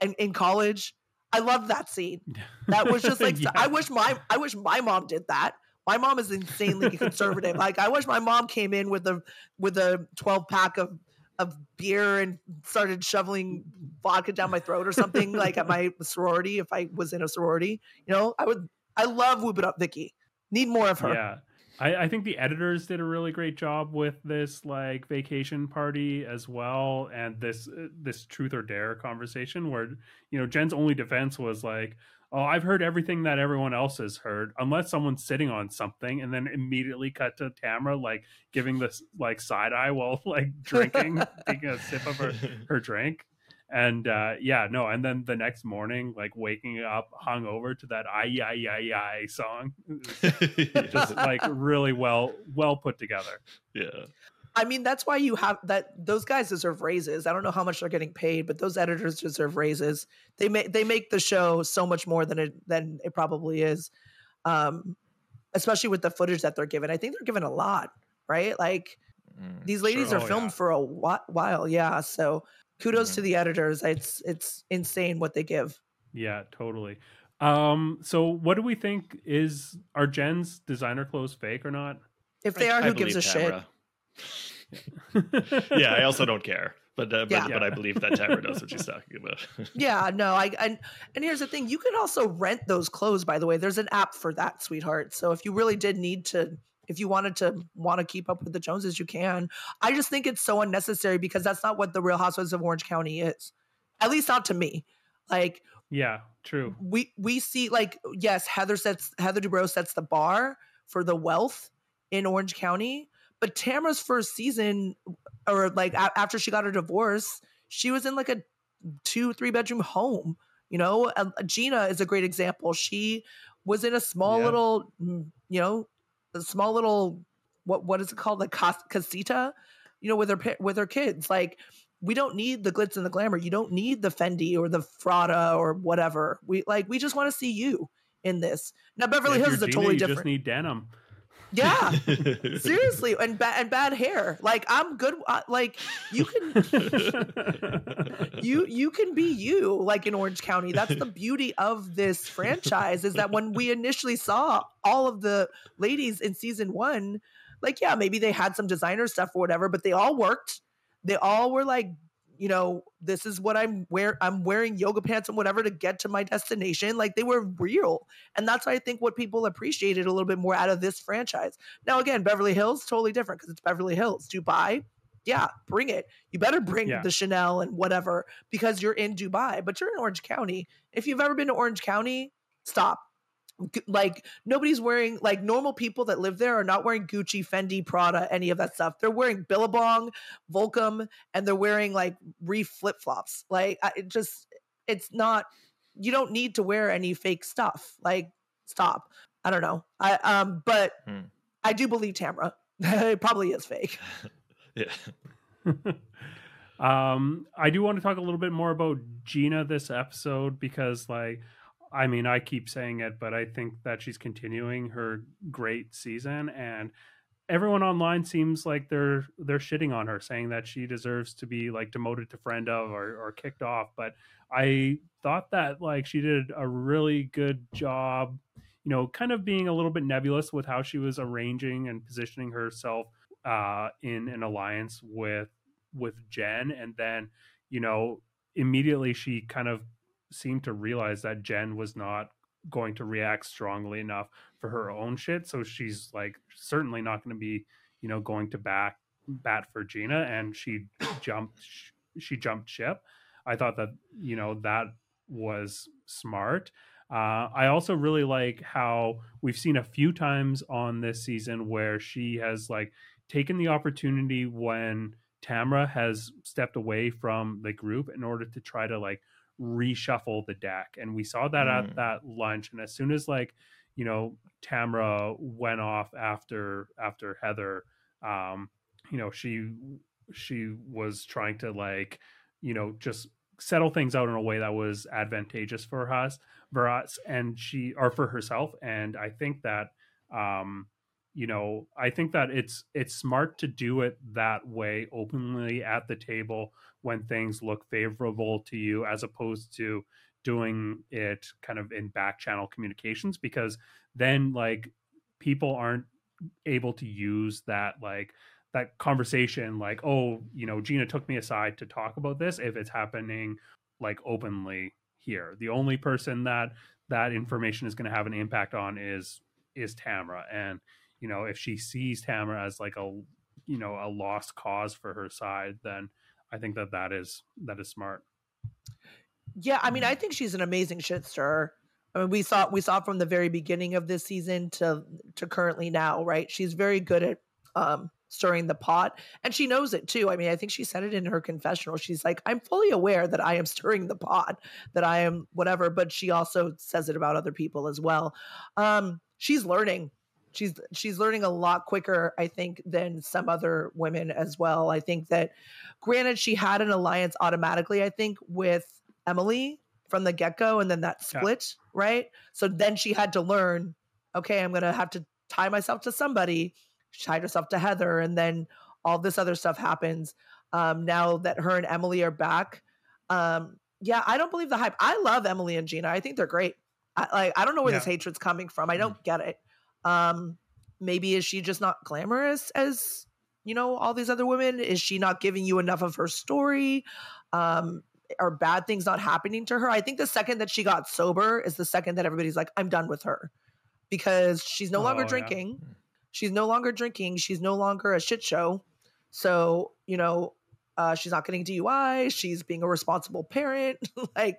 in, in college I love that scene. That was just like yeah. I wish my I wish my mom did that. My mom is insanely conservative. Like I wish my mom came in with a with a 12 pack of of beer and started shoveling vodka down my throat or something like at my sorority if I was in a sorority. You know, I would I love Whoop It Up Vicki. Need more of her. Yeah. I, I, think the editors did a really great job with this like vacation party as well, and this uh, this truth or dare conversation where you know Jen's only defense was like, "Oh, I've heard everything that everyone else has heard, unless someone's sitting on something," and then immediately cut to Tamra like giving this like side eye while like drinking, taking a sip of her her drink and uh, yeah, no, and then the next morning, like waking up hung over to that "I I I I" song, just like really well well put together. Yeah. I mean, that's why you have that. Those guys deserve raises. I don't know how much they're getting paid, but those editors deserve raises. They make they make the show so much more than it than it probably is, um, especially with the footage that they're given. I think they're given a lot, right? Like mm, these ladies sure. are oh, filmed yeah. for a while. Yeah, so kudos Mhm. to the editors. It's it's insane what they give. Yeah, totally. Um, so what do we think is are Jen's designer clothes fake or not? If they are, I who gives a believe shit? Tamra. yeah, I also don't care, but uh, but, Yeah. but I believe that Tamra knows what she's talking about. Yeah, no, I and and here's the thing: you can also rent those clothes. By the way, there's an app for that, sweetheart. So if you really did need to, if you wanted to want to keep up with the Joneses, you can. I just think it's so unnecessary because that's not what the Real Housewives of Orange County is. At least not to me. Like yeah, true. we we see like yes, Heather sets Heather Dubrow sets the bar for the wealth in Orange County, but Tamra's first season or like a- after she got her divorce, she was in like a two three bedroom home. You know, Uh, Gina is a great example. She was in a small Yeah. little, mm, you know, a small little what what is it called, like cas- casita, you know, with her with her kids. Like we don't need the glitz and the glamour. You don't need the Fendi or the Frada or whatever. We like we just want to see you in this. Now Beverly If Hills is a Gina, totally you different. just need denim. Yeah, seriously, and bad and bad hair. Like I'm good. uh, Like you can you you can be you like in orange county that's the beauty of this franchise is that when we initially saw all of the ladies in season one like yeah maybe they had some designer stuff or whatever but they all worked they all were like you know this is what i'm wear i'm wearing yoga pants and whatever to get to my destination like they were real. And that's why i think what people appreciated a little bit more out of this franchise. Now again beverly hills totally different because it's beverly hills. Dubai? Yeah bring it. You better bring Yeah. the chanel and whatever because you're in dubai. But you're in orange county. If you've ever been to orange county stop like nobody's wearing like normal people that live there are not wearing gucci fendi prada any of that stuff. They're wearing billabong volcom and they're wearing like reef flip-flops. Like I, it just it's not you don't need to wear any fake stuff. Like stop. I don't know. I um but Hmm. i do believe tamra it probably is fake. Yeah. um, I do want to talk a little bit more about Gina this episode because, like, I mean, I keep saying it, but I think that she's continuing her great season, and everyone online seems like they're they're shitting on her, saying that she deserves to be like demoted to friend of or, or kicked off. But I thought that like she did a really good job, you know, kind of being a little bit nebulous with how she was arranging and positioning herself uh, in an alliance with with Jen, and then you know immediately she kind of seemed to realize that Jen was not going to react strongly enough for her own shit, so she's like certainly not going to be you know going to back bat for Gina, and she jumped she jumped ship. I thought that you know that was smart. Uh, I also really like how we've seen a few times on this season where she has like taken the opportunity when Tamra has stepped away from the group in order to try to like reshuffle the deck. And we saw that Mm. at that lunch. And as soon as like, you know, Tamra went off after after Heather, um, you know, she she was trying to like, you know, just settle things out in a way that was advantageous for us for us and she or for herself and i think that um you know i think that it's it's smart to do it that way openly at the table when things look favorable to you as opposed to doing it kind of in back channel communications because then like people aren't able to use that like that conversation like oh you know gina took me aside to talk about this if it's happening like openly here. The only person that that information is going to have an impact on is is tamra. And you know if she sees tamra as like a you know a lost cause for her side then i think that that is that is smart Yeah, I mean, I think she's an amazing shit stirrer. I mean, we saw we saw from the very beginning of this season to to currently now, right? She's very good at um stirring the pot and she knows it too. I mean, I think she said it in her confessional. She's like, "I'm fully aware that I am stirring the pot, that I am whatever," but she also says it about other people as well. Um she's learning. She's she's learning a lot quicker, I think, than some other women as well. I think that granted she had an alliance automatically, I think, with Emily from the get go, and then that Yeah. split, right? So then she had to learn, okay, I'm gonna have to tie myself to somebody. She tied herself to Heather, and then all this other stuff happens. Um, now that her and Emily are back, um, yeah, I don't believe the hype. I love Emily and Gina. I think they're great. I, like I don't know where Yeah. this hatred's coming from. I Mm. don't get it. Um, maybe is she just not glamorous as you know all these other women? Is she not giving you enough of her story? Um, are bad things not happening to her? I think the second that she got sober is the second that everybody's like, I'm done with her because she's no longer Oh, yeah. drinking. She's no longer drinking. She's no longer a shit show. So, you know, uh, she's not getting DUI. She's being a responsible parent. like,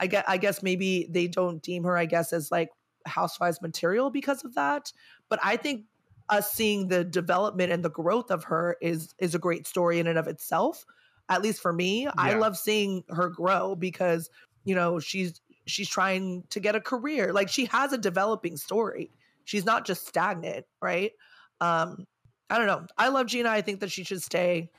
I guess, I guess maybe they don't deem her, I guess, as like housewives material because of that. But I think us seeing the development and the growth of her is is a great story in and of itself. At least for me, I love seeing her grow because you know she's she's trying to get a career. Like she has a developing story. She's not just stagnant, right? Um, I don't know. I love Gina. I think that she should stay.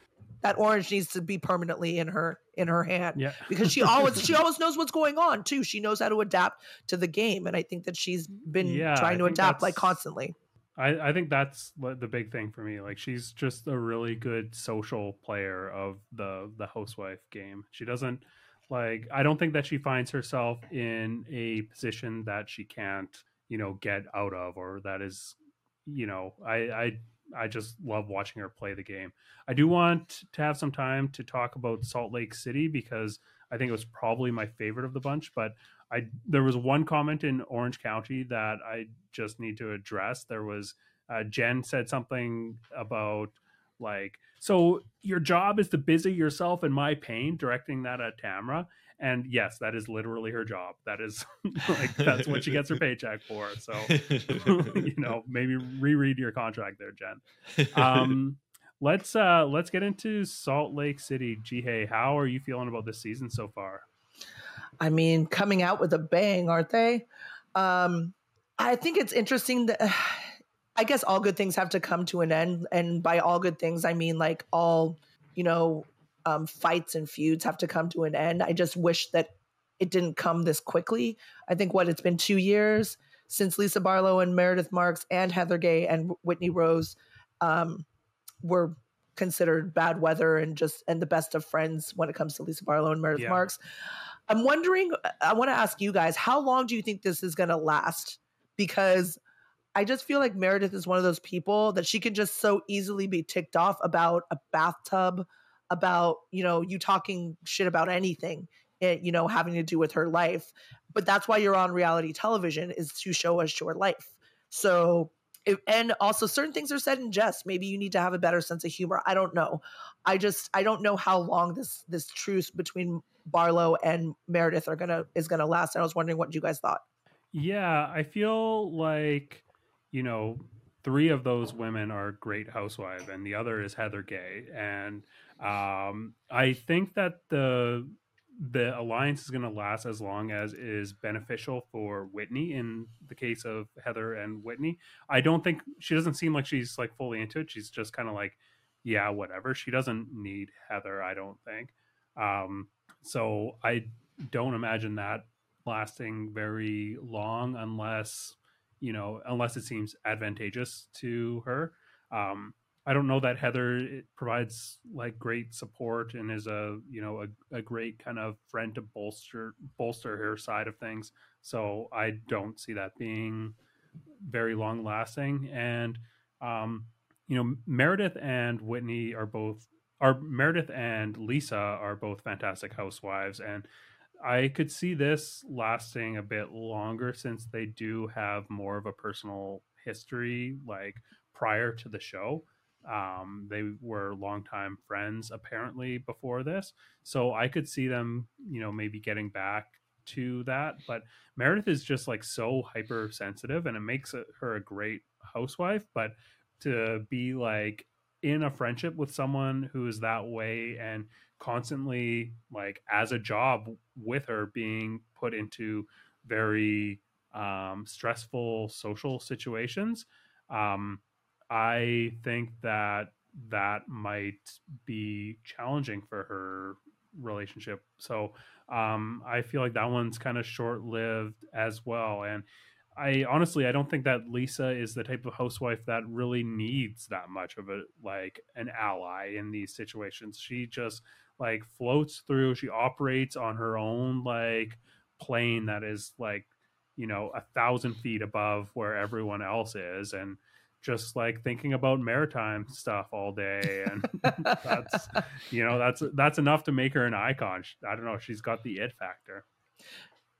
That orange needs to be permanently in her in her hand Yeah. because she always she always knows what's going on too. She knows how to adapt to the game, and I think that she's been Yeah, trying to adapt like constantly. I, I think that's the big thing for me. Like she's just a really good social player of the the housewife game. She doesn't like I don't think that she finds herself in a position that she can't, you know, get out of or that is, you know, I I I just love watching her play the game. I do want to have some time to talk about Salt Lake City because I think it was probably my favorite of the bunch, but I there was one comment in Orange County that I just need to address. There was uh, Jen said something about like so your job is to busy yourself in my pain, directing that at Tamra. And yes, that is literally her job. That is like that's what she gets her paycheck for. So you know, maybe reread your contract there, Jen. Um, let's uh let's get into Salt Lake City. Ji Hae, how are you feeling about this season so far? I mean, coming out with a bang, aren't they? Um, I think it's interesting that I guess all good things have to come to an end. And by all good things, I mean like all, you know, um, fights and feuds have to come to an end. I just wish that it didn't come this quickly. I think what it's been two years since Lisa Barlow and Meredith Marks and Heather Gay and Whitney Rose um, were considered bad weather and just and the best of friends when it comes to Lisa Barlow and Meredith Yeah. Marks. I'm wondering, I want to ask you guys, how long do you think this is going to last? Because I just feel like Meredith is one of those people that she can just so easily be ticked off about a bathtub, about, you know, you talking shit about anything, eh, you know, having to do with her life. But that's why you're on reality television is to show us your life. So, and also certain things are said in jest. Maybe you need to have a better sense of humor. I don't know. I just I don't know how long this this truce between Barlow and Meredith are gonna is gonna last. And I was wondering what you guys thought. Yeah, I feel like, you know, three of those women are great housewives and the other is Heather Gay. And um, I think that the the alliance is going to last as long as is beneficial for Whitney in the case of Heather and Whitney. I don't think she doesn't seem like she's like fully into it. She's just kind of like, yeah, whatever. She doesn't need Heather, I don't think. Um, so I don't imagine that lasting very long unless you know unless it seems advantageous to her. Um i don't know that heather provides like great support and is a you know a, a great kind of friend to bolster bolster her side of things. So i don't see that being very long lasting and um you know meredith and whitney are both are meredith and lisa are both fantastic housewives. And I could see this lasting a bit longer since they do have more of a personal history, like prior to the show. Um, they were longtime friends apparently before this. So I could see them, you know, maybe getting back to that. But Meredith is just like so hypersensitive and it makes her a great housewife. But to be like in a friendship with someone who is that way and constantly like as a job with her being put into very um, stressful social situations um, i think that that might be challenging for her relationship so um, i feel like that one's kind of short-lived as well and I honestly I don't think that Lisa is the type of housewife that really needs that much of a like an ally in these situations. She just like floats through. She operates on her own like plane that is like you know a thousand feet above where everyone else is, and just like thinking about maritime stuff all day and that's you know that's that's enough to make her an icon i don't know she's got the it factor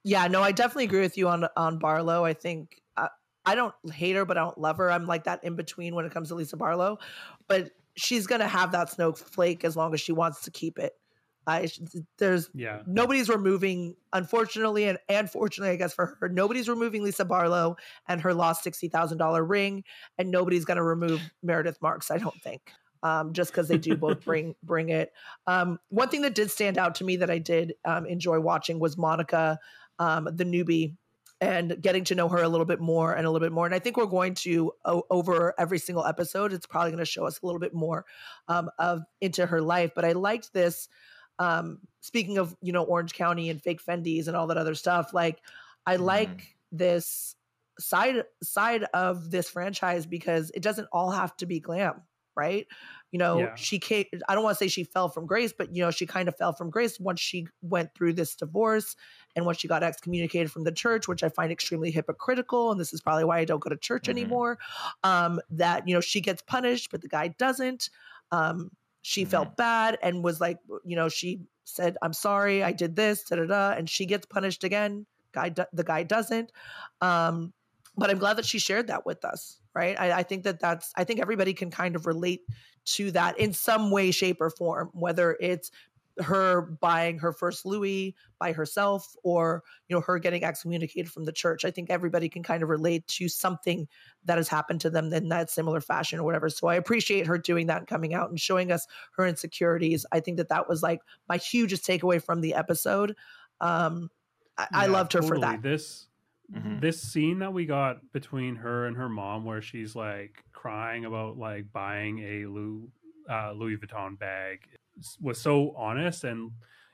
yeah, no, I definitely agree with you on on Barlow. I think uh, I don't hate her, but I don't love her. I'm like that in between when it comes to Lisa Barlow, but she's gonna have that snowflake as long as she wants to keep it. I there's yeah nobody's removing unfortunately and and fortunately I guess for her nobody's removing Lisa Barlow and her lost sixty thousand dollar ring and nobody's gonna remove Meredith Marks I don't think um, just because they do both bring bring it. Um, one thing that did stand out to me that I did um, enjoy watching was Monica um, the newbie and getting to know her a little bit more and a little bit more. And I think we're going to over every single episode. It's probably going to show us a little bit more um, of into her life. But I liked this. Um, speaking of you know Orange County and fake Fendi's and all that other stuff, like I mm-hmm. like this side side of this franchise because it doesn't all have to be glam, right? You know yeah. she came i don't want to say she fell from grace but you know she kind of fell from grace once she went through this divorce and once she got excommunicated from the church which i find extremely hypocritical and this is probably why i don't go to church mm-hmm. anymore um, that you know she gets punished but the guy doesn't um, she mm-hmm. felt bad and was like you know she said i'm sorry i did this da da da and she gets punished again guy the guy doesn't um, but i'm glad that she shared that with us right I, I think that that's i think everybody can kind of relate to that in some way, shape, or form, whether it's her buying her first Louis by herself or you know her getting excommunicated from the church. I think everybody can kind of relate to something that has happened to them in that similar fashion or whatever. So I appreciate her doing that and coming out and showing us her insecurities. I think that that was like my hugest takeaway from the episode. Um, I, yeah, I loved her totally. for that. This Mm-hmm. This scene that we got between her and her mom, where she's like crying about like buying a Louis, uh, Louis Vuitton bag, was so honest, and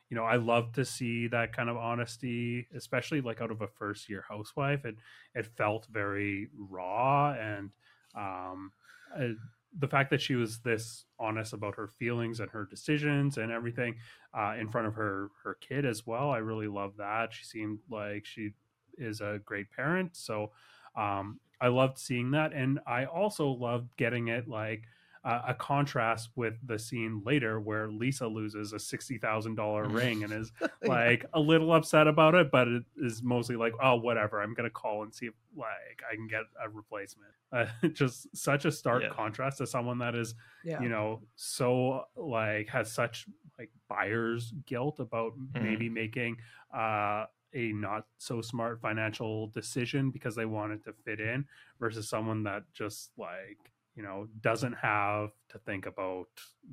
you know I love to see that kind of honesty, especially like out of a first year housewife. It it felt very raw, and um, uh, the fact that she was this honest about her feelings and her decisions and everything uh, in front of her her kid as well. I really love that. She seemed like she is a great parent. So um, I loved seeing that, and I also loved getting it like uh, a contrast with the scene later where Lisa loses a sixty thousand dollar ring and is like a little upset about it, but it is mostly like, oh, whatever. I'm gonna call and see if like I can get a replacement. Uh, just such a stark yeah. contrast to someone that is, yeah. you know, so like has such like buyer's guilt about mm-hmm. maybe making uh a not so smart financial decision because they wanted to fit in versus someone that just like you know doesn't have to think about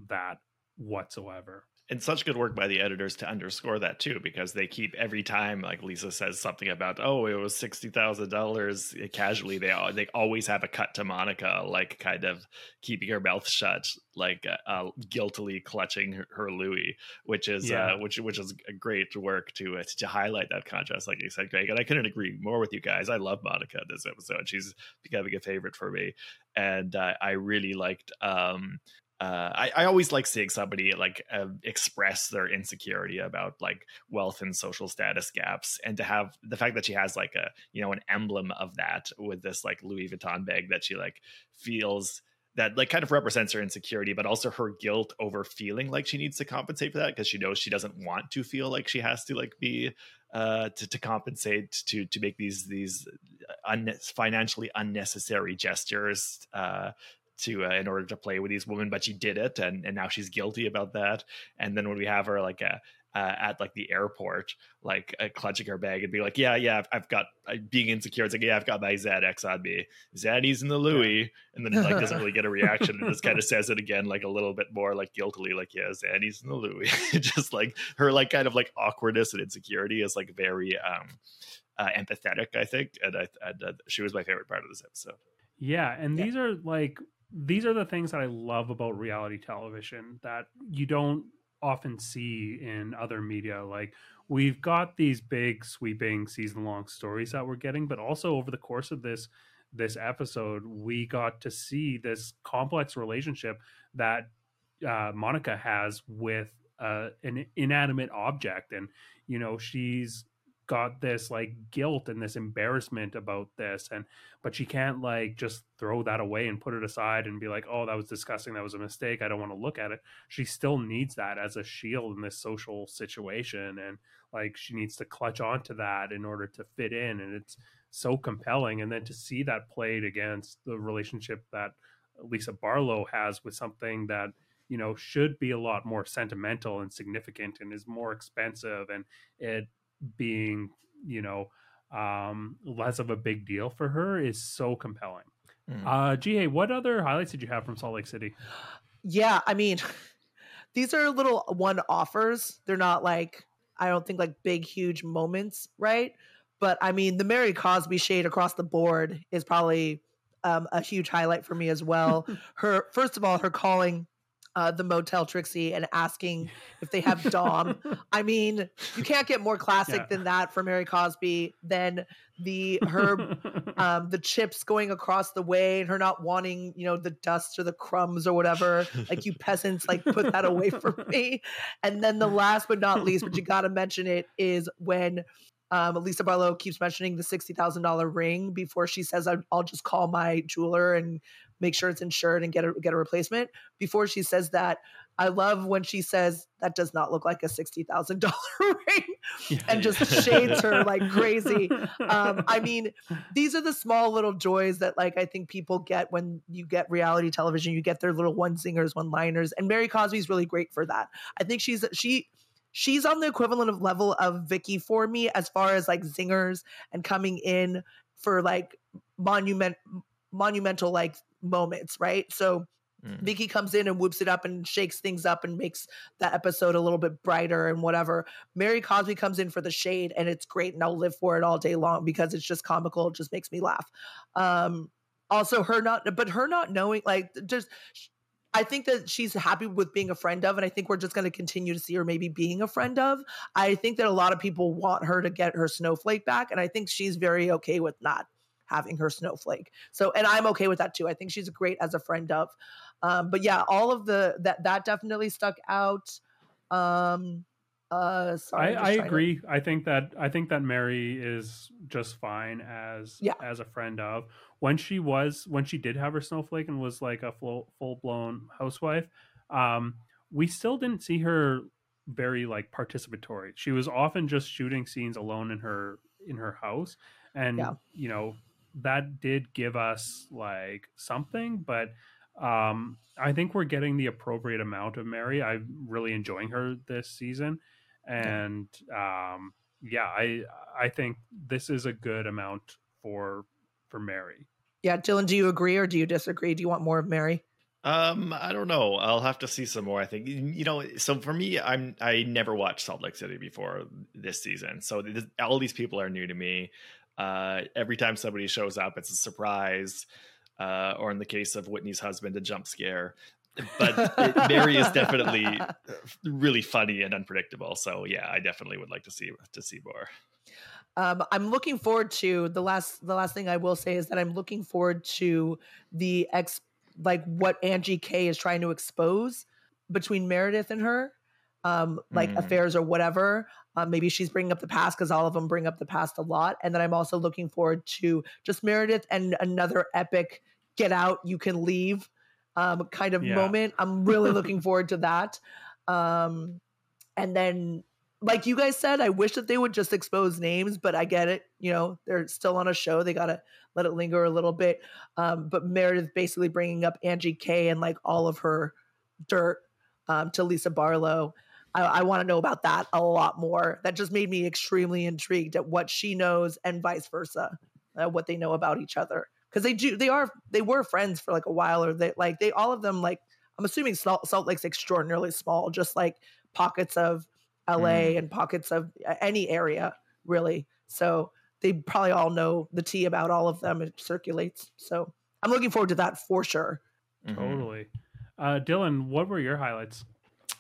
that whatsoever and such good work by the editors to underscore that too, because they keep every time like Lisa says something about oh it was sixty thousand dollars casually they they always have a cut to Monica like kind of keeping her mouth shut like uh, uh guiltily clutching her, her, Louis, which is yeah. uh, which which is a great work to uh, to highlight that contrast, like you said, Greg. And I couldn't agree more with you guys. I love Monica this episode; she's becoming a favorite for me, and uh, I really liked. um uh, I, I always like seeing somebody like uh, express their insecurity about like wealth and social status gaps and to have the fact that she has like a you know an emblem of that with this like louis vuitton bag that she like feels that like kind of represents her insecurity but also her guilt over feeling like she needs to compensate for that because she knows she doesn't want to feel like she has to like be uh to, to compensate to to make these these un- financially unnecessary gestures uh to uh, in order to play with these women, but she did it, and and now she's guilty about that. And then when we have her like a uh, uh, at like the airport, like uh, clutching her bag and be like, "Yeah, yeah, I've, I've got uh, being insecure." It's like, "Yeah, I've got my Xanax on me, Xannies in the Louis," and then like doesn't really get a reaction and just kind of says it again, like a little bit more like guiltily, like, "Yeah, Xannies in the Louis." just like her like kind of like awkwardness and insecurity is like very um uh, empathetic, I think, and I, and, uh, she was my favorite part of this episode. Yeah, and yeah. these are like these are the things that I love about reality television that you don't often see in other media. Like we've got these big sweeping season long stories that we're getting, but also over the course of this this episode, we got to see this complex relationship that uh, Monica has with uh, an inanimate object, and you know she's got this like guilt and this embarrassment about this and but she can't like just throw that away and put it aside and be like oh that was disgusting. That was a mistake. I don't want to look at it. She still needs that as a shield in this social situation and like she needs to clutch onto that in order to fit in and it's so compelling. And then to see that played against the relationship that lisa barlow has with something that you know should be a lot more sentimental and significant and is more expensive and it being you know um, less of a big deal for her is so compelling. Mm. Uh, Ji Hae, what other highlights did you have from Salt Lake City? Yeah, I mean, these are little one offers. They're not like I don't think like big huge moments, right? But I mean, the Mary Cosby shade across the board is probably um, a huge highlight for me as well. her first of all, her calling uh, the Motel Trixie and asking if they have Dom. I mean, you can't get more classic yeah. than that for Mary Cosby than the her um, the chips going across the way and her not wanting you know the dust or the crumbs or whatever. Like you peasants, like put that away from me. And then the last but not least, but you got to mention it is when um, Lisa Barlow keeps mentioning the sixty thousand dollar ring before she says, "I'll just call my jeweler and make sure it's insured and get a get a replacement. Before she says that, I love when she says that does not look like a sixty thousand dollar ring, yeah. and just shades her like crazy. Um, I mean, these are the small little joys that like I think people get when you get reality television. You get their little one singers, one liners, and Mary Cosby's really great for that. I think she's she she's on the equivalent of level of Vicki for me as far as like zingers and coming in for like monument monumental like moments, right? So mm. Vicki comes in and whoops it up and shakes things up and makes that episode a little bit brighter and whatever. Mary Cosby comes in for the shade and it's great and I'll live for it all day long because it's just comical. It just makes me laugh. Um, also her not, but her not knowing, like, just I think that she's happy with being a friend of, and I think we're just going to continue to see her maybe being a friend of. I think that a lot of people want her to get her snowflake back, and I think she's very okay with not having her snowflake. So, and I'm okay with that too. I think she's great as a friend of. Um, but yeah, all of the that that definitely stuck out. Um, uh, sorry, I, I agree. To... I think that I think that Mary is just fine as yeah. as a friend of. When she was when she did have her snowflake and was like a full full blown housewife, um, we still didn't see her very like participatory. She was often just shooting scenes alone in her in her house, and yeah. you know that did give us like something, but um, I think we're getting the appropriate amount of Mary. I'm really enjoying her this season, and um, yeah, I I think this is a good amount for for Mary. Yeah, Dylan, do you agree or do you disagree? Do you want more of Mary? Um, I don't know. I'll have to see some more. I think you know. So for me, I'm I never watched Salt Lake City before this season, so this, all these people are new to me. Uh, every time somebody shows up, it's a surprise, uh, or in the case of Whitney's husband, a jump scare. But it, Mary is definitely uh, really funny and unpredictable. So yeah, I definitely would like to see to see more. Um, I'm looking forward to the last. The last thing I will say is that I'm looking forward to the ex, like what Angie K is trying to expose between Meredith and her um, like mm. affairs or whatever. Um, maybe she's bringing up the past because all of them bring up the past a lot. And then I'm also looking forward to just Meredith and another epic get out, you can leave um, kind of yeah. moment. I'm really looking forward to that. Um, and then, like you guys said, I wish that they would just expose names, but I get it. You know, they're still on a show. They got to let it linger a little bit. Um, but Meredith basically bringing up Angie K and like all of her dirt um, to Lisa Barlow. I, I want to know about that a lot more. That just made me extremely intrigued at what she knows and vice versa, uh, what they know about each other. Because they do, they are, they were friends for like a while, or they like they all of them like. I'm assuming Salt, Salt Lake's extraordinarily small, just like pockets of LA mm. and pockets of uh, any area, really. So they probably all know the tea about all of them. It circulates. So I'm looking forward to that for sure. Mm-hmm. Totally. Uh, Dylan, what were your highlights?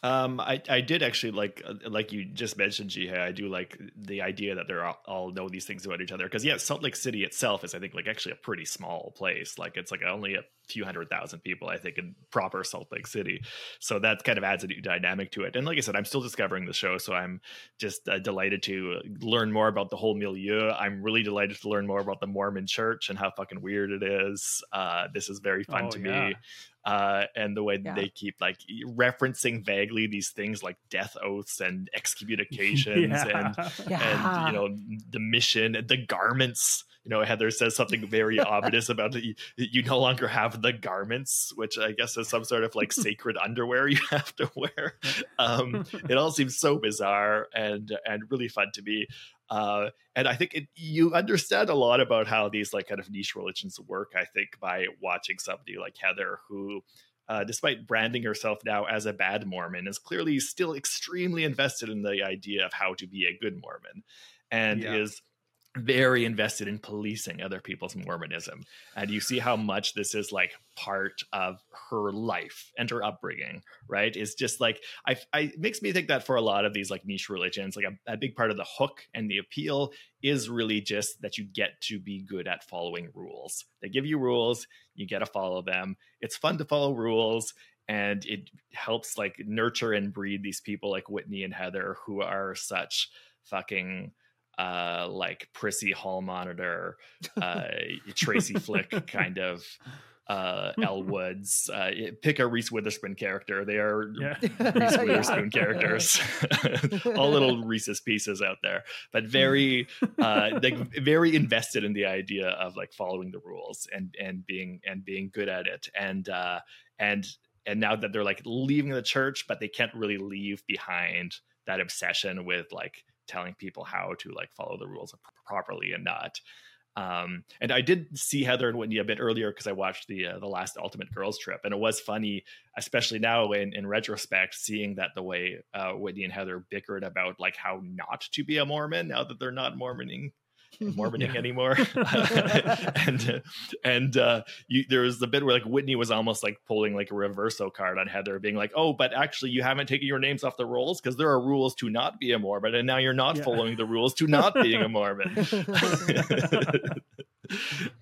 Um, I, I did actually like uh, like you just mentioned, Ji Hae. I do like the idea that they're all, all know these things about each other because yeah, Salt Lake City itself is I think like actually a pretty small place. Like it's like only a few hundred thousand people I think in proper Salt Lake City, so that kind of adds a new dynamic to it. And like I said, I'm still discovering the show, so I'm just uh, delighted to learn more about the whole milieu. I'm really delighted to learn more about the Mormon Church and how fucking weird it is. Uh, this is very fun Oh, to yeah. me uh, and the way Yeah. they keep like referencing vaguely these things like death oaths and excommunications and Yeah. and you know the mission the garments you know heather says something very ominous about you no longer have the garments which i guess is some sort of like sacred underwear you have to wear um it all seems so bizarre and and really fun to me uh and i think it, you understand a lot about how these like kind of niche religions work i think by watching somebody like heather who uh, despite branding herself now as a bad Mormon, is clearly still extremely invested in the idea of how to be a good Mormon and Yeah. is very invested in policing other people's Mormonism. And you see how much this is like part of her life and her upbringing, right? Is just like, I, I it makes me think that for a lot of these like niche religions, like a, a big part of the hook and the appeal is really just that you get to be good at following rules. They give you rules, you get to follow them. It's fun to follow rules and it helps like nurture and breed these people like Whitney and Heather who are such fucking uh like prissy hall monitor uh Tracy Flick kind of uh Elle Woods uh pick a Reese Witherspoon character they are yeah. Reese Yeah. Witherspoon characters, all little Reese's pieces out there, but very, uh, like very invested in the idea of like following the rules and and being and being good at it, and uh, and and now that they're like leaving the church, but they can't really leave behind that obsession with like telling people how to like follow the rules properly and not. Um, and I did see Heather and Whitney a bit earlier because I watched the uh, the last Ultimate Girls Trip, and it was funny, especially now in in retrospect, seeing that the way uh, Whitney and Heather bickered about like how not to be a Mormon now that they're not Mormoning. Mormoning Yeah. anymore, and uh, and uh, you, there was the bit where like Whitney was almost like pulling like a reverso card on Heather, being like, "Oh, but actually, you haven't taken your names off the rolls because there are rules to not be a Mormon, and now you're not Yeah. following the rules to not being a Mormon."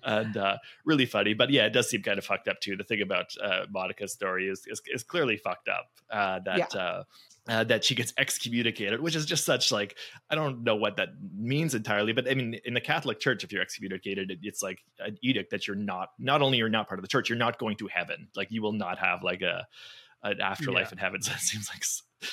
and uh, really funny. But yeah, it does seem kind of fucked up too. The thing about uh, Monica's story is, is is clearly fucked up. Uh, that uh, uh, that she gets excommunicated, which is just such like I don't know what that means entirely, but I mean in the Catholic Church, if you're excommunicated, it, it's like an edict that you're not not only you're not part of the church, you're not going to heaven. Like you will not have like a an afterlife Yeah. in heaven. So it seems like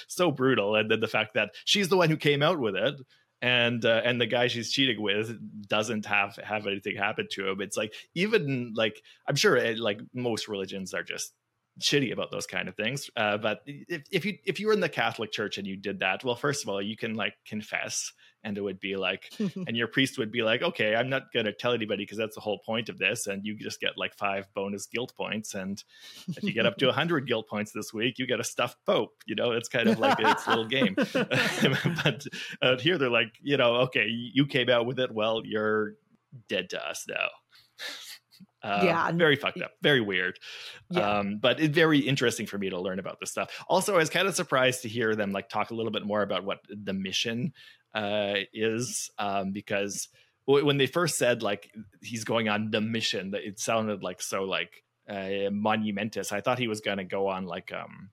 so brutal. And then the fact that she's the one who came out with it. And uh, and the guy she's cheating with doesn't have have anything happen to him. It's like even like I'm sure it, like most religions are just shitty about those kind of things. Uh, but if, if you if you were in the Catholic Church and you did that, well, first of all, you can like confess, and it would be like, and your priest would be like, okay, I'm not gonna tell anybody because that's the whole point of this, and you just get like five bonus guilt points, and if you get up to hundred guilt points this week, you get a stuffed pope. You know, it's kind of like its little game. but uh, here they're like, you know, okay, you came out with it. Well, you're dead to us now. Um, Yeah. very fucked up, very weird. Yeah. Um, but it's very interesting for me to learn about this stuff. Also, I was kind of surprised to hear them like talk a little bit more about what the mission uh, is, um, because when they first said like he's going on the mission, that it sounded like so like uh, monumentous. I thought he was going to go on like um.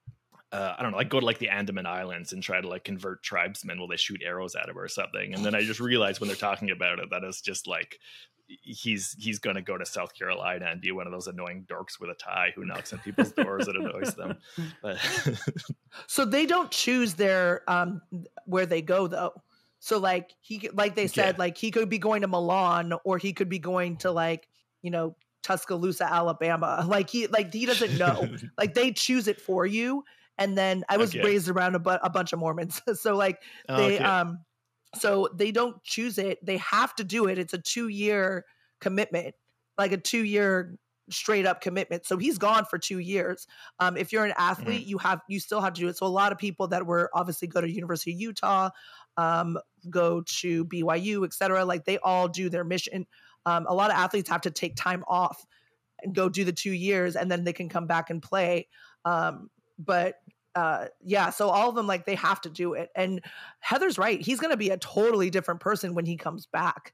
Uh, I don't know, like go to like the Andaman Islands and try to like convert tribesmen while they shoot arrows at him or something. And then I just realized when they're talking about it that it's just like he's he's going to go to South Carolina and be one of those annoying dorks with a tie who knocks on people's doors and annoys them. But So they don't choose their um where they go though. So like he like they said Yeah. like he could be going to Milan or he could be going to like, you know, Tuscaloosa, Alabama. Like he like he doesn't know. like they choose it for you and then I was Okay. raised around a, bu- a bunch of Mormons. so like Oh, they okay. um so they don't choose it. They have to do it. It's a 2-year commitment. Like a 2-year straight up commitment. So he's gone for 2 years. Um if you're an Mm-hmm. athlete, you have you still have to do it. So a lot of people that were obviously go to University of Utah, um go to BYU, et cetera, like they all do their mission. Um a lot of athletes have to take time off and go do the 2 years and then they can come back and play. Um but uh yeah so all of them like they have to do it and heather's right he's going to be a totally different person when he comes back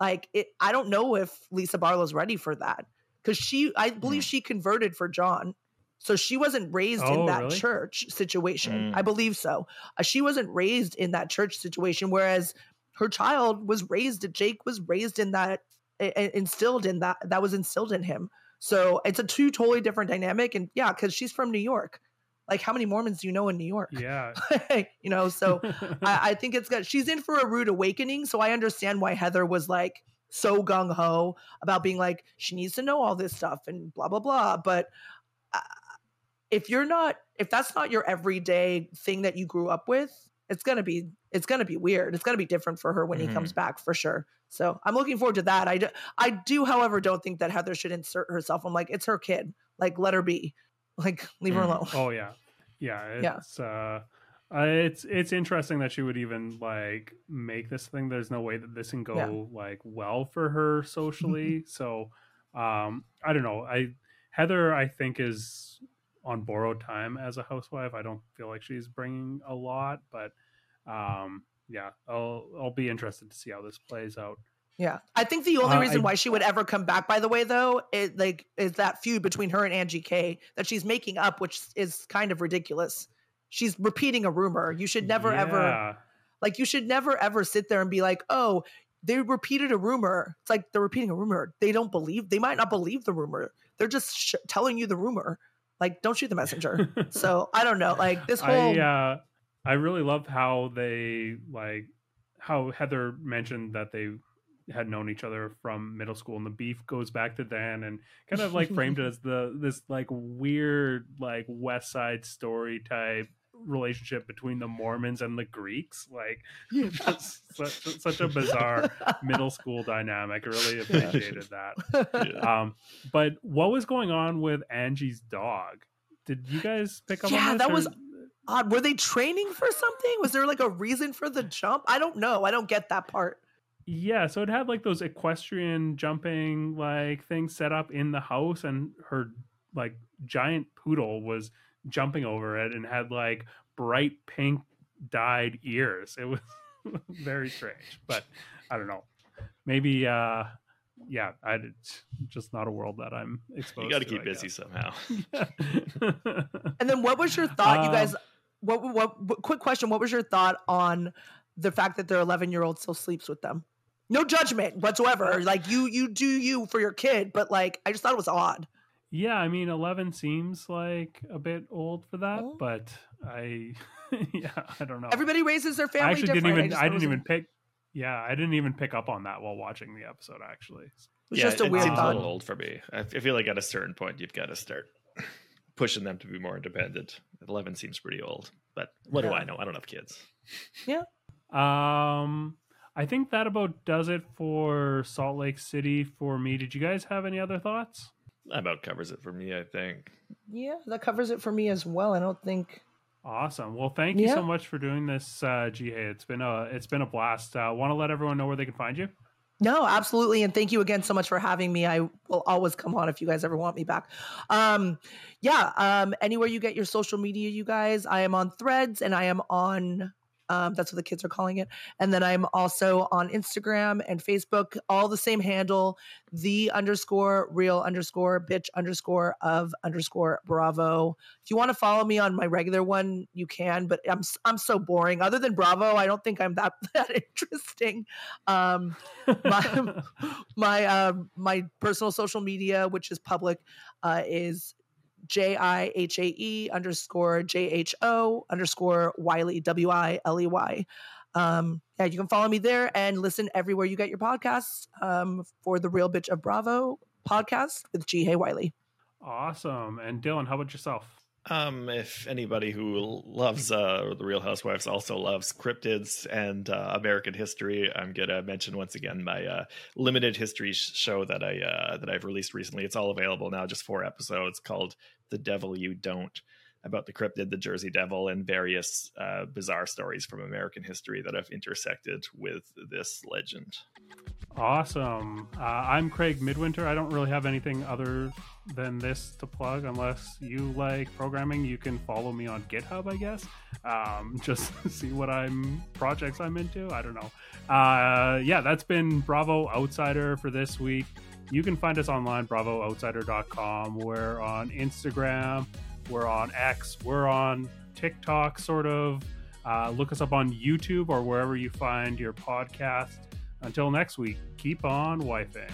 like it i don't know if lisa barlow's ready for that because she i believe Mm. she converted for john so she wasn't raised in Oh, that really? church situation i Mm. believe so uh, she wasn't raised in that church situation whereas her child was raised jake was raised in that i- i- instilled in that that was instilled in him so it's a two totally different dynamic and yeah because she's from new york like how many mormons do you know in new york? Yeah. you know so I, I think it's good she's in for a rude awakening so i understand why heather was like so gung-ho about being like she needs to know all this stuff and blah blah blah. But uh, if you're not if that's not your everyday thing that you grew up with it's gonna be it's gonna be weird. It's gonna be different for her when he comes back for sure. So i'm looking forward to that. I do, i do however don't think that heather should insert herself. I'm like it's her kid. Like let her be like leave her Mm. alone oh yeah. Yeah. Yeah. It's uh uh, it's it's interesting that she would even like make this thing. There's no way that this can go Yeah. like well for her socially. so um I don't know. I Heather I think is on borrowed time as a housewife. I don't feel like she's bringing a lot, but um yeah, I'll I'll be interested to see how this plays out. Yeah, I think the only Uh, reason I- why she would ever come back, by the way, though, is like is that feud between her and Angie K that she's making up, which is kind of ridiculous. She's repeating a rumor. You should never ever like you should never ever sit there and be like, oh, they repeated a rumor. It's like they're repeating a rumor. They don't believe. They might not believe the rumor. They're just sh- telling you the rumor. Like, don't shoot the messenger. so I don't know. Like this whole I uh, I really love how they like how Heather mentioned that they had known each other from middle school, and the beef goes back to then, and kind of like framed it as the this like weird like West Side Story type relationship between the Mormons and the Greeks, like just such, such a bizarre middle school dynamic. I really appreciated that. Yeah. Um, but what was going on with Angie's dog? Did you guys pick up Yeah, on this? that was odd. Were they training for something? Was there like a reason for the jump? I don't know. I don't get that part. Yeah, so it had like those equestrian jumping like things set up in the house, and her like giant poodle was jumping over it and had like bright pink dyed ears. It was very strange, but I don't know. Maybe, uh, yeah, I it's just not a world that I'm exposed. To. You got to to, keep I busy guess. somehow. And then what was your thought, you Um, guys? What, what what quick question, what was your thought on the fact that their 11 year old still sleeps with them? No judgment whatsoever. Like you you do you for your kid, but like I just thought it was odd. Yeah, I mean, eleven seems like a bit old for that, Oh. but I, yeah, I don't know. Everybody raises their family I actually different. didn't even. just I, didn't was- even pick. Yeah, I didn't even pick up on that while watching the episode. Actually, It was yeah, just a it weird seems a little old for me. I feel like at a certain point you've got to start pushing them to be more independent. Eleven seems pretty old, but what do I know? I don't have kids. Yeah. Um, I think that about does it for Salt Lake City for me. Did you guys have any other thoughts? That about covers it for me. I think. Yeah, that covers it for me as well. I don't think Awesome. Well, thank you Yeah. so much for doing this, uh, Ji Hae. It's been a it's been a blast. Uh, Want to let everyone know where they can find you? No, absolutely. And thank you again so much for having me. I will always come on if you guys ever want me back. Um, yeah, um, anywhere you get your social media, you guys, I am on threads and I am on um, that's what the kids are calling it. And then I'm also on Instagram and Facebook, all the same handle, the underscore real underscore bitch underscore of underscore bravo. If you want to follow me on my regular one, you can, but I'm I'm so boring. Other than Bravo, I don't think I'm that that interesting. Um, my my um my personal social media, which is public, uh, is J I H A E underscore J H O underscore Wiley W I L E Y. Um, yeah, you can follow me there and listen everywhere you get your podcasts. Um, for the Real Bitch of Bravo podcast with Ji Hae Wiley. Awesome. And Dylan, how about yourself? Um, if anybody who loves uh, the Real Housewives also loves cryptids and uh, American history, I'm gonna mention once again my uh, limited history sh- show that I uh, that I've released recently. It's all available now, just four episodes, called "The Devil You Don't." about the cryptid, the Jersey Devil, and various uh, bizarre stories from American history that have intersected with this legend. Awesome. Uh, I'm Craig Midwinter. I don't really have anything other than this to plug unless you like programming. You can follow me on GitHub, I guess. Um, just see what I'm projects I'm into. I don't know. Uh, yeah, that's been Bravo Outsider for this week. You can find us online, bravooutsider.com. We're on Instagram, we're on X, we're on TikTok, sort of. Uh, look us up on YouTube or wherever you find your podcast. Until next week, keep on wifing.